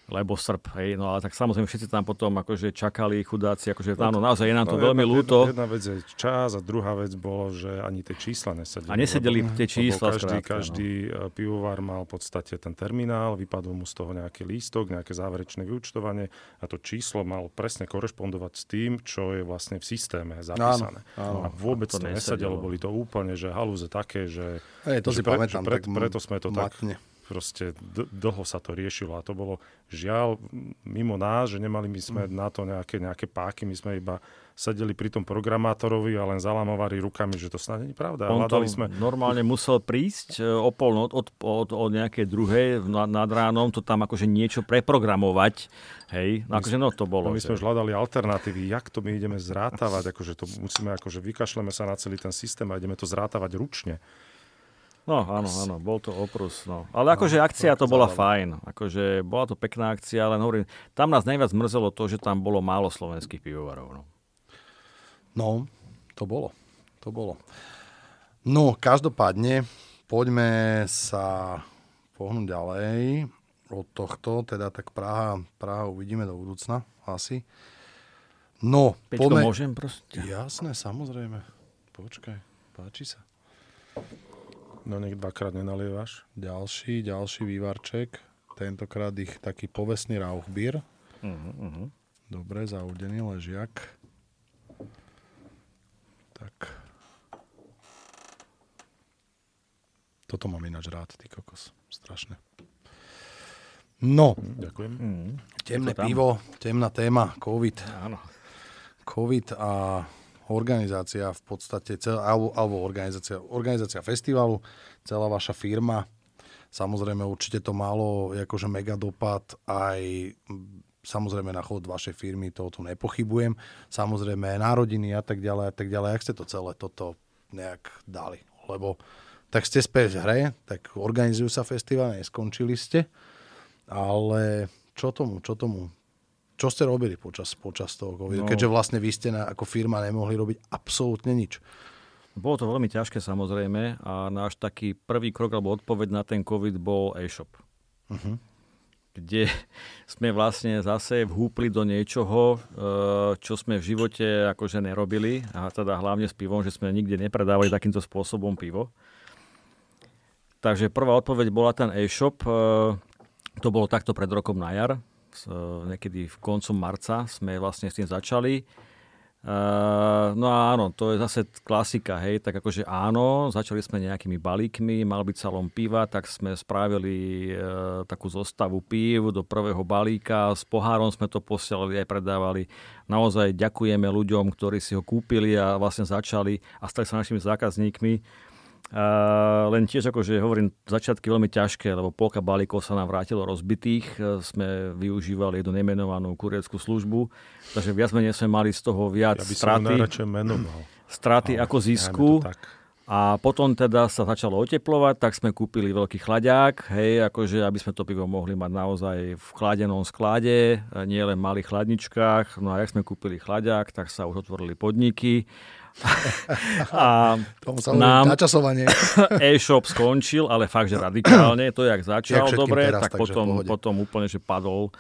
lebo Srb, hej, no ale tak samozrejme všetci tam potom akože čakali chudáci, akože áno, naozaj je nám to no, veľmi jedna, ľúto. Jedna, jedna vec je čas a druhá vec bolo, že ani tie čísla nesedeli. A nesedeli lebo, tie čísla lebo každý, skrátka, každý no. pivovar mal v podstate ten terminál, vypadol mu z toho nejaký lístok, nejaké záverečné vyučtovanie a to číslo malo presne korešpondovať s tým, čo je vlastne v systéme zapísané. Áno, áno. A vôbec to, to nesedelo, boli to úplne, že halúze také, že, Hej, to že, si pre, pamätám, že pred, preto sme to matne. tak proste d- dlho sa to riešilo a to bolo žiaľ mimo nás, že nemali my sme mm. na to nejaké, nejaké páky, my sme iba sedeli pri tom programátorovi a len zalamovali rukami, že to snad nie je pravda. On to sme... normálne musel prísť e, o pol od, od, od, od nejakej druhej nad, nad ránom, to tam akože niečo preprogramovať. Hej, no, akože no to bolo. No my sme už hľadali alternatívy, jak to my ideme zrátavať, akože to musíme, akože vykašleme sa na celý ten systém a ideme to zrátavať ručne. No áno, áno, bol to oprus. No. Ale akože no, akcia to bola fajn. Akože bola to pekná akcia, ale hovorím, tam nás najviac mrzelo to, že tam bolo málo slovenských pivovarov. No, no to bolo. To bolo. No, každopádne, poďme sa pohnúť ďalej od tohto, teda tak Praha, Praha uvidíme do budúcna asi. No, Peťko, poďme... môžem proste? Jasné, samozrejme. Počkaj, páči sa. No nech dvakrát nenalievaš. Ďalší, ďalší vývarček. Tentokrát ich taký povestný rauchbír. Uh-huh, uh-huh. Dobre, zaudený ležiak. Tak. Toto mám ináč rád, ty kokos. Strašné. No. Ďakujem. Mm. Temné pivo, temná téma, COVID. Áno. COVID a organizácia v podstate, cel, alebo, alebo organizácia, organizácia festivalu, celá vaša firma. Samozrejme určite to malo akože mega dopad aj samozrejme na chod vašej firmy, toho tu nepochybujem. Samozrejme národiny a tak ďalej a tak ďalej. Jak ste to celé toto nejak dali? Lebo tak ste späť v hre, tak organizujú sa festival, neskončili ste, ale čo tomu, čo tomu? Čo ste robili počas, počas toho covidu? No, Keďže vlastne vy ste na, ako firma nemohli robiť absolútne nič. Bolo to veľmi ťažké samozrejme a náš taký prvý krok alebo odpoveď na ten COVID bol e-shop. Uh-huh kde *laughs* sme vlastne zase vhúpli do niečoho, eh, čo sme v živote akože nerobili, a teda hlavne s pivom, že sme nikde nepredávali takýmto spôsobom pivo. Takže prvá odpoveď bola ten e-shop. Eh, to bolo takto pred rokom na jar. Niekedy v koncom marca sme vlastne s tým začali. Uh, no a áno, to je zase klasika, hej, tak akože áno, začali sme nejakými balíkmi, mal byť salom piva, tak sme spravili uh, takú zostavu pív do prvého balíka, s pohárom sme to posielali aj predávali. Naozaj ďakujeme ľuďom, ktorí si ho kúpili a vlastne začali a stali sa našimi zákazníkmi. Uh, len tiež akože hovorím, začiatky veľmi ťažké, lebo polka balíkov sa nám vrátilo rozbitých. Uh, sme využívali jednu nemenovanú kurierskú službu, takže viac menej sme mali z toho viac ja by straty. menoval. Straty ako zisku. A potom teda sa začalo oteplovať, tak sme kúpili veľký chladiak, hej, akože aby sme to pivo mohli mať naozaj v chladenom sklade, nie len v malých chladničkách. No a jak sme kúpili chladiak, tak sa už otvorili podniky a *laughs* Tomu sa nám načasovanie. *laughs* e-shop skončil, ale fakt, že radikálne. To, jak začal jak dobre, teraz, tak potom, potom úplne, že padol.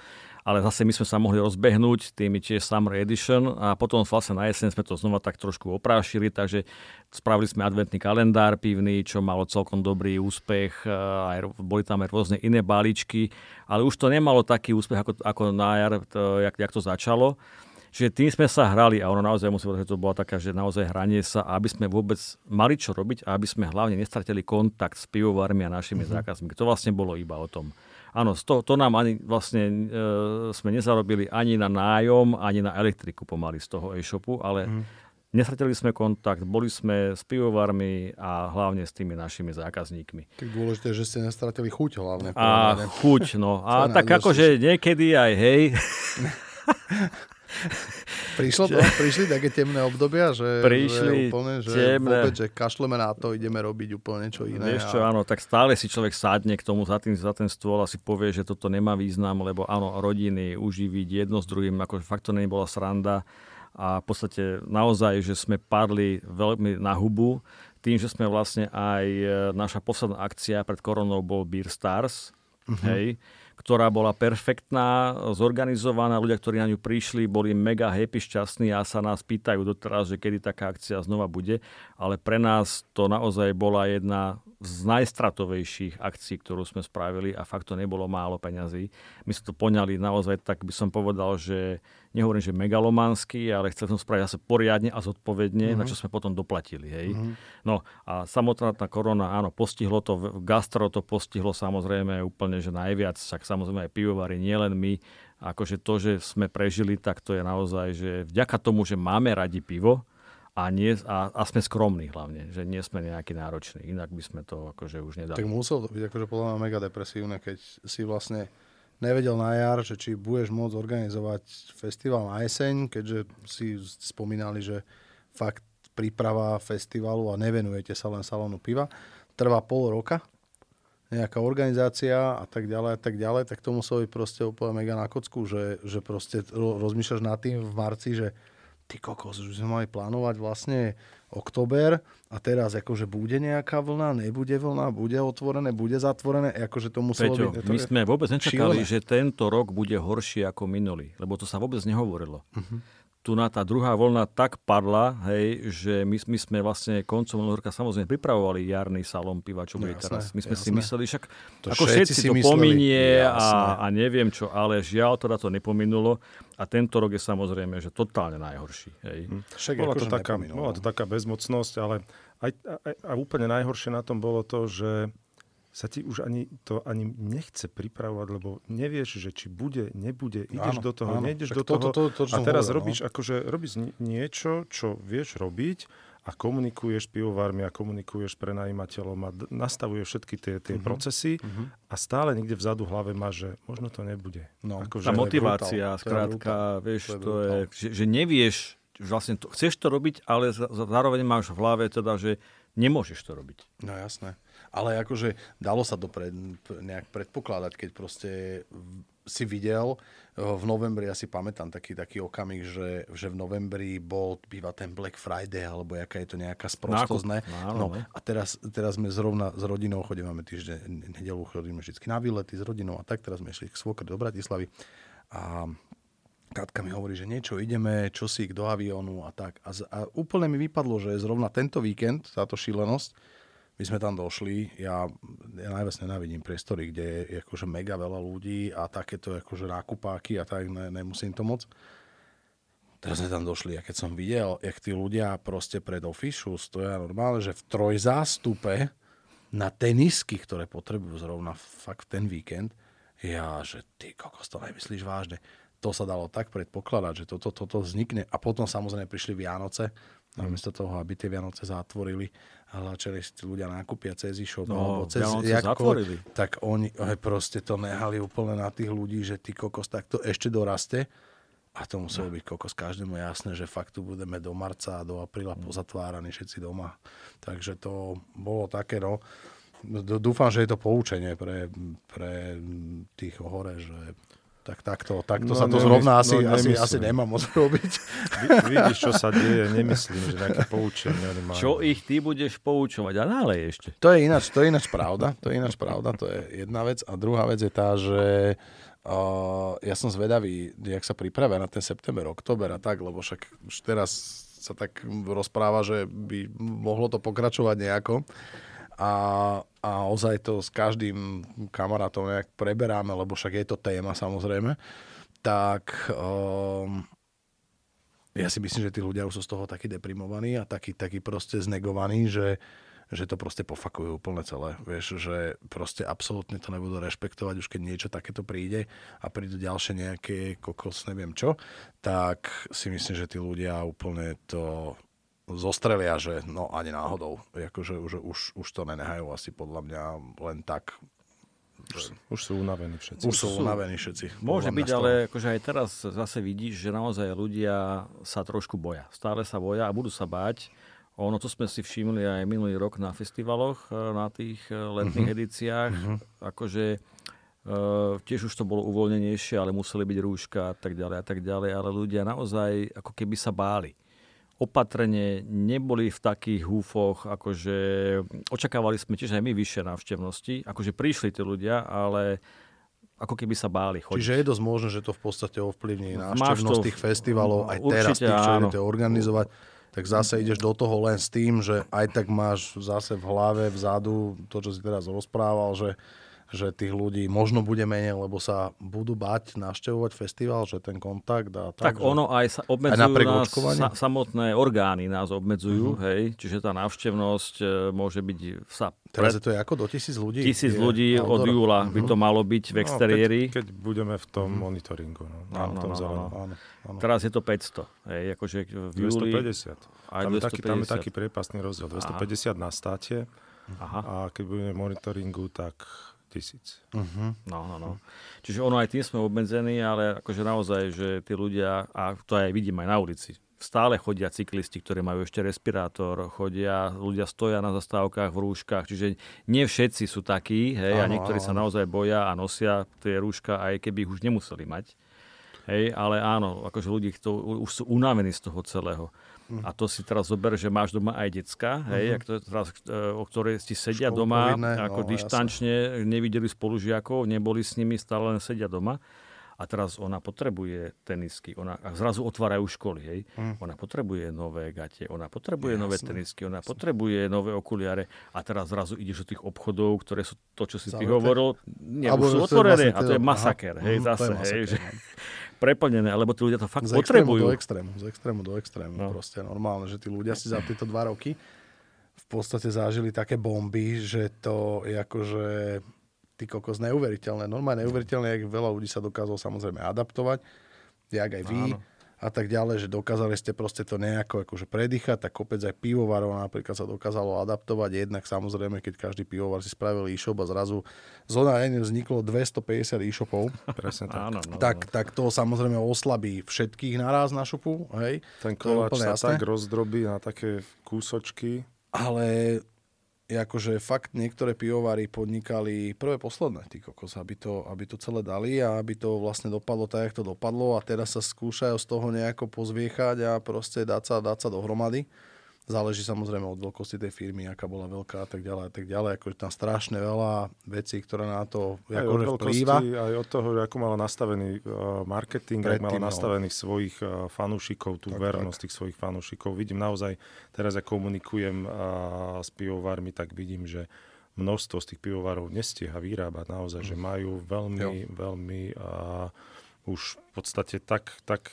Ale zase my sme sa mohli rozbehnúť tými tiež Summer Edition a potom vlastne na jeseň sme to znova tak trošku oprášili, takže spravili sme adventný kalendár pivný, čo malo celkom dobrý úspech, aj, boli tam aj rôzne iné balíčky, ale už to nemalo taký úspech ako, ako na jar, to, jak, jak to začalo. Čiže tým sme sa hrali a ono naozaj musím povedať, že to bola taká, že naozaj hranie sa, aby sme vôbec mali čo robiť a aby sme hlavne nestratili kontakt s pivovármi a našimi mm-hmm. zákazníkmi. To vlastne bolo iba o tom. Áno, to, to nám ani vlastne e, sme nezarobili ani na nájom, ani na elektriku pomaly z toho e-shopu, ale mm. Nestratili sme kontakt, boli sme s pivovármi a hlavne s tými našimi zákazníkmi. Tak dôležité, že ste nestratili chuť hlavne. A chuť, no. *laughs* A tak akože niekedy aj hej. *laughs* *laughs* Prišlo to? Prišli také temné obdobia, že, Prišli že úplne, že temné. vôbec, že kašleme na to, ideme robiť úplne niečo iné. Vieš čo, a... áno, tak stále si človek sadne k tomu za, tým, za ten stôl a si povie, že toto nemá význam, lebo áno, rodiny, uživiť jedno s druhým, ako fakt to nebola sranda a v podstate naozaj, že sme padli veľmi na hubu, tým, že sme vlastne aj, e, naša posledná akcia pred koronou bol Beer Stars, uh-huh. hej, ktorá bola perfektná, zorganizovaná. Ľudia, ktorí na ňu prišli, boli mega happy, šťastní a sa nás pýtajú doteraz, že kedy taká akcia znova bude. Ale pre nás to naozaj bola jedna z najstratovejších akcií, ktorú sme spravili a fakt to nebolo málo peňazí. My sme to poňali naozaj, tak by som povedal, že nehovorím, že megalománsky, ale chcel som spraviť zase poriadne a zodpovedne, uh-huh. na čo sme potom doplatili. Hej. Uh-huh. No a samotná tá korona, áno, postihlo to, gastro to postihlo samozrejme úplne, že najviac, však samozrejme aj pivovary, nielen my, akože to, že sme prežili, tak to je naozaj, že vďaka tomu, že máme radi pivo, a, nie, a, a sme skromní hlavne, že nie sme nejaký nároční, inak by sme to akože už nedali. Tak musel to byť akože podľa mňa mega depresívne, keď si vlastne nevedel na jar, že či budeš môcť organizovať festival na jeseň, keďže si spomínali, že fakt príprava festivalu a nevenujete sa len salónu piva, trvá pol roka, nejaká organizácia a tak ďalej a tak ďalej, tak to muselo byť proste úplne mega na kocku, že, že proste rozmýšľaš nad tým v marci, že ty kokos, už sme mali plánovať vlastne október a teraz akože bude nejaká vlna, nebude vlna, bude otvorené, bude zatvorené, akože to muselo Peťo, byť... my sme vôbec nečakali, šílené. že tento rok bude horší ako minulý, lebo to sa vôbec nehovorilo. Uh-huh tu na tá druhá voľna tak padla, hej, že my, my sme vlastne koncom roka samozrejme pripravovali jarný salón piva, čo bude jasné, teraz. My sme jasné. si mysleli, však to ako všetci, všetci to pominie a, a neviem čo, ale žiaľ teda to nepominulo a tento rok je samozrejme, že totálne najhorší. Hej. Hm. Však bola, to taká, bola to taká bezmocnosť, ale aj, aj, aj úplne najhoršie na tom bolo to, že sa ti už ani to ani nechce pripravovať, lebo nevieš, že či bude, nebude, ideš Áno, do toho, áno. nejdeš Tak do to- toho to- to- to, čo a teraz hovoril, no. robíš, akože robíš ni- niečo, čo vieš robiť a komunikuješ pivovármi a komunikuješ prenajímateľom a d- nastavuješ všetky tie, tie Mhm. procesy a stále niekde vzadu v hlave máš, že možno to nebude. No. Akože, Tá motivácia, brutál, to skrátka, vieš, To je to je, že, že nevieš, vlastne to, chceš to robiť, ale zároveň máš v hlave teda, že nemôžeš to robiť. No jasné. Ale akože dalo sa to pred, nejak predpokladať, keď proste si videl eh, v novembri, ja si pamätám taký, taký okamih, že, že v novembri bol, býva ten Black Friday, alebo jaká je to nejaká sprostosť, ne? No, ne? a teraz, teraz sme zrovna s rodinou, chodíme týždeň, nedelu chodíme vždy na výlety s rodinou a tak, teraz sme išli k svokre do Bratislavy a Katka mi hovorí, že niečo ideme, čo si do aviónu a tak. A, z, a úplne mi vypadlo, že zrovna tento víkend, táto šílenosť, my sme tam došli, ja, ja najviac nenávidím priestory, kde je akože mega veľa ľudí a takéto akože nákupáky a tak, ne, nemusím to moc. Teraz sme tam došli a keď som videl, jak tí ľudia proste pred ofišu stoja normálne, že v trojzástupe na tenisky, ktoré potrebujú zrovna fakt ten víkend, ja, že ty kokos, to nemyslíš vážne. To sa dalo tak predpokladať, že toto, toto vznikne. A potom samozrejme prišli Vianoce, namiesto toho, aby tie Vianoce zatvorili tí ľudia nákupia cez e-shop, No, alebo cez jakko, zatvorili. tak oni aj proste to nehali úplne na tých ľudí, že ty kokos, tak to ešte doraste. A to muselo byť kokos každému jasné, že fakt tu budeme do marca a do apríla pozatváraní všetci doma. Takže to bolo také, no. Dúfam, že je to poučenie pre, pre tých hore, že tak takto, takto No, sa to nemysl- zrovna asi, no, asi, asi nemá moc robiť. Vidíš, čo sa deje, nemyslím, že nejaké poučenie oni majú. Čo ich ty budeš poučovať? A nálej ešte. To je ináč, to je ináč pravda, to je ináč pravda, to je jedna vec. A druhá vec je tá, že uh, ja som zvedavý, jak sa pripravia na ten september, október a tak, lebo však už teraz sa tak rozpráva, že by mohlo to pokračovať nejako. A, a ozaj to s každým kamarátom nejak preberáme, lebo však je to téma samozrejme. Tak um, ja si myslím, že tí ľudia už sú z toho takí deprimovaní a takí, takí proste znegovaní, že, že to proste pofakujú úplne celé. Vieš, že proste absolútne to nebudú rešpektovať, už keď niečo takéto príde a prídu ďalšie nejaké kokos, neviem čo, tak si myslím, že tí ľudia úplne to zostrelia, že no ani náhodou. Akože už, už, už to nenehajú asi podľa mňa len tak. Že Už sú unavení všetci. už sú unavení všetci. Môže byť, ale akože aj teraz zase vidíš, že naozaj ľudia sa trošku boja. Stále sa boja a budú sa báť. Ono, to sme si všimli aj minulý rok na festivaloch, e, na tých e, letných uh-huh. edíciách. Uh-huh. Akože Uh, tiež už to bolo uvoľnenejšie, ale museli byť rúška a tak ďalej a tak ďalej, ale ľudia naozaj ako keby sa báli. Opatrne neboli v takých húfoch, akože očakávali sme tiež aj my vyššie návštevnosti, akože prišli tí ľudia, ale ako keby sa báli chodiť. Čiže je dosť možné, že to v podstate ovplyvní návštevnosť tých festivalov, aj určite teraz tých, čo áno. idete organizovať, tak zase ideš do toho len s tým, že aj tak máš zase v hlave, vzadu, to, čo si teraz rozprával, že že tých ľudí možno bude menej, lebo sa budú bať navštevovať festival, že ten kontakt a tak. Tak že... ono aj sa obmedzujú napriek nás, sa, samotné orgány nás obmedzujú, uh-huh. hej, čiže tá návštevnosť e, môže byť sa Teraz je to ako do tisíc ľudí? tisíc Je ľudí od outdoor? júla by to malo byť v exteriéri. No, keď, keď budeme v tom monitoringu. No, na Áno, tom no, no. Áno, áno. Teraz je to 500, hej, akože v júli... 250. Aj tam, je taký, tam je 250. taký priepasný rozdiel. 250 na státe Aha. a keď budeme v monitoringu, tak tisíc. No, no, no. Čiže ono aj tým sme obmedzení, ale akože naozaj, že tí ľudia, a to aj vidím aj na ulici, stále chodia cyklisti, ktorí majú ešte respirátor, chodia, ľudia stoja na zastávkach v rúškach, čiže nie všetci sú takí, hej, a Áno, niektorí sa áno. naozaj boja a nosia tie rúška, aj keby ich už nemuseli mať. Hej, ale áno, akože ľudí to, už sú unavení z toho celého. A to si teraz zober, že máš doma aj decka, hej, uh-huh. teraz, e, o ktoré ti sedia doma, Školkovidné, ako no, dištančne, nevideli spolužiakov, neboli s nimi, stále len sedia doma. A teraz ona potrebuje tenisky. Ona, a zrazu otvárajú školy, hej. Hm. Ona potrebuje nové gate, ona potrebuje nové tenisky, ona potrebuje nové okuliare. A teraz zrazu ideš do tých obchodov, ktoré sú to, čo si ty Zavreté? hovoril, nie, sú otvorené. vlastne A to je masaker, aha, hej, mhm, zase, hej, že no. *laughs* preplnené, lebo tí ľudia to fakt Z potrebujú. do extrému, z extrému do extrému. No. Proste normálne, že tí ľudia si za tieto dva roky v podstate zažili také bomby, že to je akože ty kokos neuveriteľné. Normálne neuveriteľné, jak veľa ľudí sa dokázalo samozrejme adaptovať, jak aj vy. Áno a tak ďalej, že dokázali ste proste to nejako akože predýchať, tak kopec aj pivovarov napríklad sa dokázalo adaptovať, jednak samozrejme, keď každý pivovar si spravil e-shop a zrazu z online vzniklo 250 e-shopov, Presne tak. Áno, no, tak, no. tak to samozrejme oslabí všetkých naraz na šupu, hej. Ten koláč sa jasné. tak rozdrobí na také kúsočky. Ale akože fakt niektoré pivovary podnikali prvé posledné, ty kokos, aby to, aby to celé dali a aby to vlastne dopadlo tak, jak to dopadlo a teraz sa skúšajú z toho nejako pozviechať a proste dať sa, dať sa dohromady. Záleží samozrejme od veľkosti tej firmy, aká bola veľká a tak ďalej a tak ďalej. Akože tam strašne veľa vecí, ktoré na to aj akože vplýva. Aj od toho, ako mala nastavený uh, marketing, ako mala no. nastavených svojich uh, fanúšikov, tú tak, vernosť tak. tých svojich fanúšikov. Vidím naozaj, teraz ja komunikujem uh, s pivovarmi, tak vidím, že množstvo z tých pivovarov nestieha vyrábať naozaj, mm. že majú veľmi, jo. veľmi uh, už v podstate tak, tak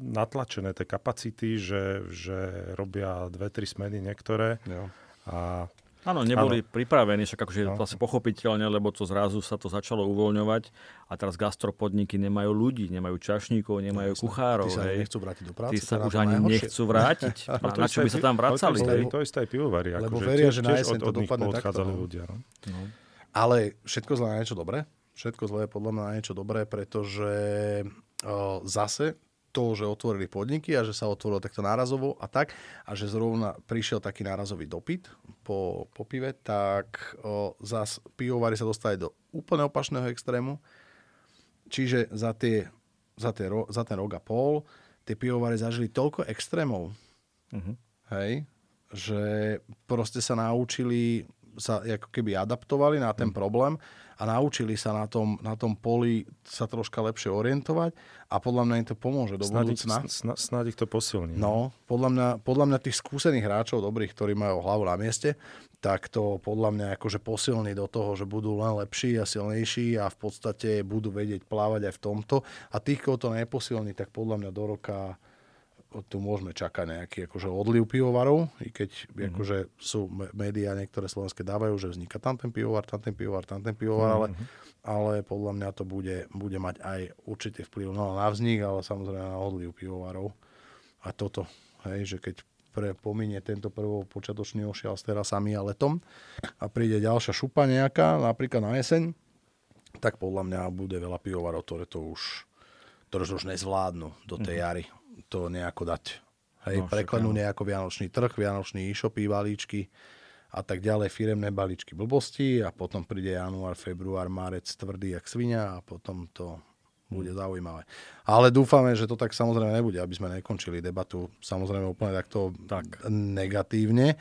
natlačené tie kapacity, že, že robia dve, tri smeny niektoré. Jo. A Áno, neboli áno. pripravení, však akože no. vlastne pochopiteľne, lebo to zrazu sa to začalo uvoľňovať a teraz gastropodniky nemajú ľudí, nemajú čašníkov, nemajú no, kuchárov. Tí sa hej. nechcú vrátiť do práce. Tí sa už ani najhoršie. nechcú vrátiť. *laughs* a na čo by sa tam vracali? To, to isté aj pivovary. Lebo akože veria, že na jeseň to dopadne takto. No. Ľudia, no. No. Ale všetko zle na niečo dobré. Všetko zlé je podľa mňa na niečo dobré, pretože zase to, že otvorili podniky a že sa otvorilo takto nárazovo a tak a že zrovna prišiel taký nárazový dopyt po, po pive, tak o, zas pivovary sa dostali do úplne opačného extrému. Čiže za, tie, za, tie, za ten rok a pol tie pivovary zažili toľko extrémov, uh-huh. hej, že proste sa naučili sa ako keby adaptovali na ten mm. problém a naučili sa na tom, na tom poli sa troška lepšie orientovať a podľa mňa im to pomôže do snáď budúcna. Ich, snáď ich to posilní. No, podľa mňa, podľa mňa tých skúsených hráčov, dobrých, ktorí majú hlavu na mieste, tak to podľa mňa akože posilní do toho, že budú len lepší a silnejší a v podstate budú vedieť plávať aj v tomto. A tých, koho to neposilní, tak podľa mňa do roka tu môžeme čakať nejaký akože odliv pivovarov, i keď mm-hmm. akože sú médiá niektoré slovenské dávajú, že vzniká tam ten pivovar, tam ten pivovar, tam ten pivovar, mm-hmm. ale, ale podľa mňa to bude, bude mať aj určite vplyv no, na vznik, ale samozrejme na odliv pivovarov. A toto, hej, že keď pre pominie tento prvo počiatočný ošial s terasami a letom a príde ďalšia šupa nejaká, napríklad na jeseň, tak podľa mňa bude veľa pivovarov, ktoré to už, ktoré to už nezvládnu do tej mm-hmm. jary to nejako dať. Hej, no, preklenú nejako vianočný trh, vianočný e-shopy, balíčky a tak ďalej, firemné balíčky blbosti a potom príde január, február, marec tvrdý jak svinia a potom to bude zaujímavé. Ale dúfame, že to tak samozrejme nebude, aby sme nekončili debatu samozrejme úplne takto tak. negatívne.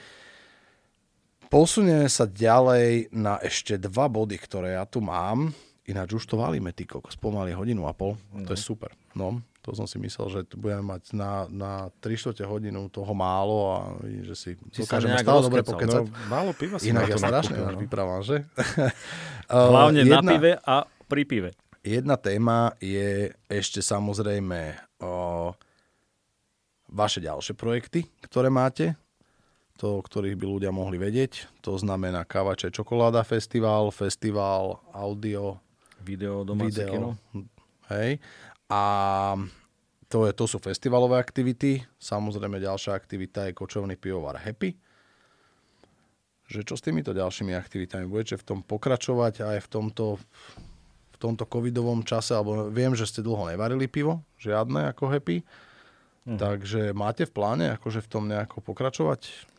Posunieme sa ďalej na ešte dva body, ktoré ja tu mám. Ináč už to valíme, ty kokos, pomaly hodinu a pol. No. To je super. No, to som si myslel, že budeme mať na, na 3 čtvrte hodinu toho málo a že si, si dokážeme stále dobre pokecať. No, málo piva si Inak ja strašne no. vyprávam, že? *laughs* Hlavne jedna, na pive a pri pive. Jedna téma je ešte samozrejme o, vaše ďalšie projekty, ktoré máte, to, o ktorých by ľudia mohli vedieť. To znamená Káva Čokoláda festival, festival audio, video, domáce video, kino. Hej. A to, je, to sú festivalové aktivity. Samozrejme ďalšia aktivita je kočovný pivovar Happy. Že čo s týmito ďalšími aktivitami? Budete v tom pokračovať aj v tomto, v tomto covidovom čase? Alebo viem, že ste dlho nevarili pivo, žiadne ako Happy. Hm. Takže máte v pláne akože v tom nejako pokračovať?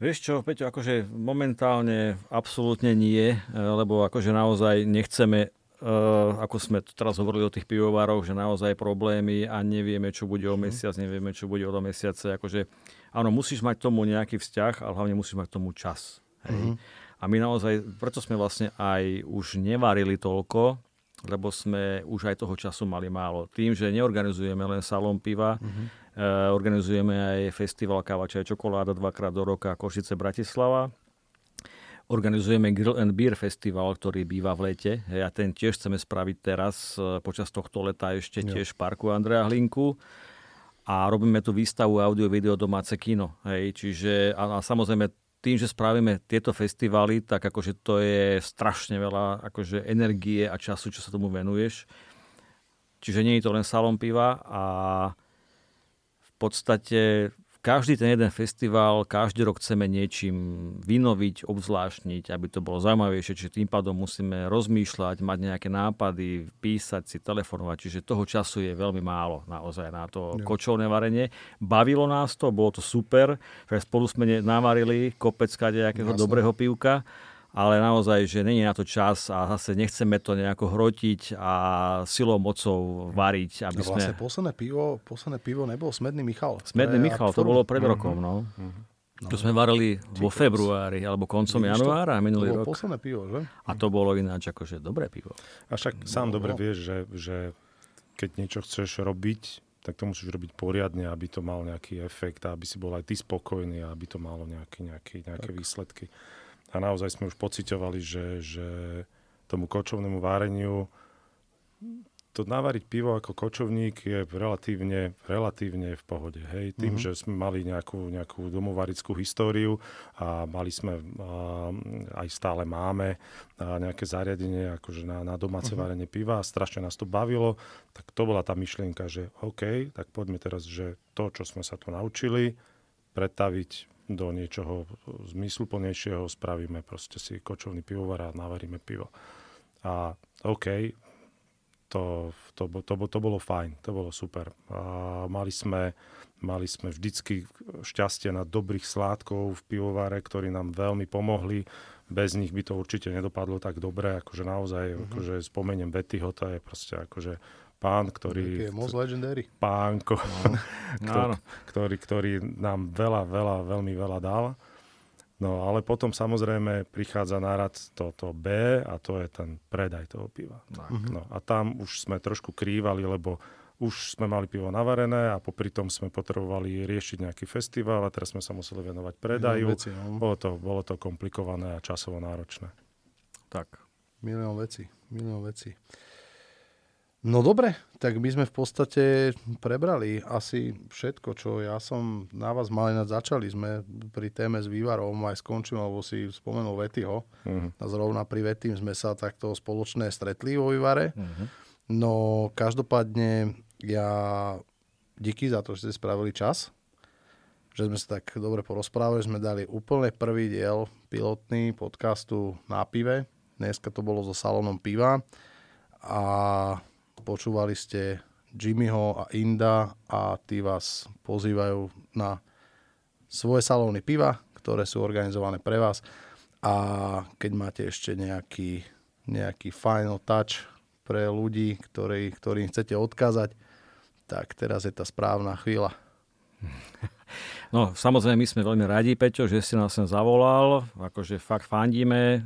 Vieš čo, Peťo, akože momentálne absolútne nie, lebo akože naozaj nechceme ako sme teraz hovorili o tých pivovároch, že naozaj problémy a nevieme, čo bude o mhm. mesiac, nevieme, čo bude o do mesiace. Akože, áno, musíš mať tomu nejaký vzťah, ale hlavne musíš mať tomu čas. Hej. Uh-huh. A my naozaj, preto sme vlastne aj už nevarili toľko, lebo sme už aj toho času mali málo. Tým, že neorganizujeme len salón piva, uh-huh. uh, organizujeme aj festival Káva, čaj, čokoláda dvakrát do roka Košice, Bratislava Organizujeme Grill and Beer Festival, ktorý býva v lete. A ten tiež chceme spraviť teraz e, počas tohto leta ešte tiež v parku Andrea Hlinku. A robíme tu výstavu audio, video, domáce kino. Hej, čiže a, a samozrejme tým, že spravíme tieto festivaly, tak akože to je strašne veľa akože energie a času, čo sa tomu venuješ. Čiže nie je to len salon piva a v podstate každý ten jeden festival, každý rok chceme niečím vynoviť, obzvláštniť, aby to bolo zaujímavejšie, čiže tým pádom musíme rozmýšľať, mať nejaké nápady, písať si, telefonovať, čiže toho času je veľmi málo naozaj na to ja. kočovné varenie. Bavilo nás to, bolo to super, že spolu sme navarili kopec nejakého dobrého pivka ale naozaj, že není na to čas a zase nechceme to nejako hrotiť a silou mocou variť. Aby no vlastne sme... posledné pivo, posledné pivo nebol Smedný Michal. Smedný Michal, to bolo pred rokom, no. Mm-hmm. No. To sme varili vo februári alebo koncom Vidíš januára to, minulý to rok. posledné pivo, že? A to bolo ináč akože dobré pivo. A však sám no, dobre no. vieš, že, že keď niečo chceš robiť, tak to musíš robiť poriadne, aby to mal nejaký efekt, aby si bol aj ty spokojný a aby to malo nejaký, nejaký, nejaké tak. výsledky a naozaj sme už pociťovali, že, že tomu kočovnému váreniu to navariť pivo ako kočovník je relatívne, relatívne v pohode. Hej? Tým, mm-hmm. že sme mali nejakú, nejakú domovarickú históriu a mali sme, a, aj stále máme a nejaké zariadenie akože na, na domáce mm-hmm. varenie piva a strašne nás to bavilo, tak to bola tá myšlienka, že OK, tak poďme teraz, že to, čo sme sa tu naučili, pretaviť do niečoho zmysluplnejšieho, spravíme proste si kočovný pivovar a navaríme pivo. A OK, to, to, to, to bolo fajn, to bolo super. A mali sme, mali sme vždycky šťastie na dobrých sládkov v pivovare, ktorí nám veľmi pomohli. Bez nich by to určite nedopadlo tak dobre, akože naozaj, mm-hmm. akože spomeniem Bettyho, to je proste akože pán, ktorý... Je most legendary. Pánko, no. *laughs* ktorý, ktorý nám veľa, veľa, veľmi veľa dal. No ale potom samozrejme prichádza nárad toto B a to je ten predaj toho piva. Tak. Mm-hmm. No, a tam už sme trošku krývali, lebo už sme mali pivo navarené a popri tom sme potrebovali riešiť nejaký festival a teraz sme sa museli venovať predaju. Veci, no. bolo, to, bolo to komplikované a časovo náročné. Tak. Milión veci, milión veci. No dobre, tak my sme v podstate prebrali asi všetko, čo ja som na vás mal ináč začali. Sme pri téme s vývarom aj skončím, lebo si spomenul Vetyho. Uh-huh. A zrovna pri Vetým sme sa takto spoločné stretli vo vývare. Uh-huh. No každopádne ja díky za to, že ste spravili čas. Že sme sa tak dobre porozprávali, sme dali úplne prvý diel pilotný podcastu na pive. Dneska to bolo so salónom piva. A Počúvali ste Jimmyho a Inda a tí vás pozývajú na svoje salóny piva, ktoré sú organizované pre vás. A keď máte ešte nejaký, nejaký final touch pre ľudí, ktorý, ktorým chcete odkázať, tak teraz je tá správna chvíľa. *laughs* No, samozrejme, my sme veľmi radi, Peťo, že si nás sem zavolal. Akože fakt fandíme e,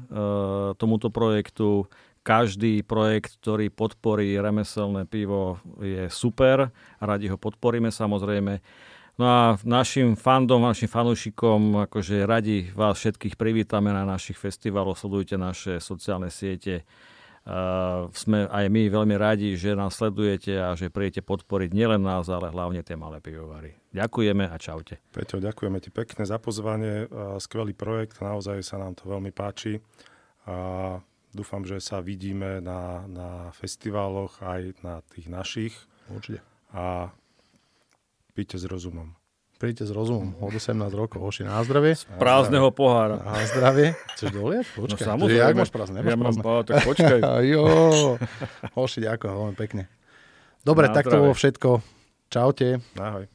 tomuto projektu každý projekt, ktorý podporí remeselné pivo, je super. Radi ho podporíme samozrejme. No a našim fandom, našim fanúšikom, akože radi vás všetkých privítame na našich festivaloch, sledujte naše sociálne siete. Uh, sme aj my veľmi radi, že nás sledujete a že príjete podporiť nielen nás, ale hlavne tie malé pivovary. Ďakujeme a čaute. Peťo, ďakujeme ti pekne za pozvanie. Skvelý projekt, naozaj sa nám to veľmi páči. A Dúfam, že sa vidíme na, na festivaloch aj na tých našich. Určite. A píte s rozumom. Príďte s rozumom. Od 18 rokov. Hoši, na zdravie. Z prázdneho pohára. Na zdravie. Chceš doliať? No počkaj. No samozrejme. Jak máš prázdne? Ja mám prázdne. tak počkaj. *laughs* jo. Hoši, ďakujem veľmi pekne. Dobre, na tak zdravie. to bolo všetko. Čaute. Ahoj.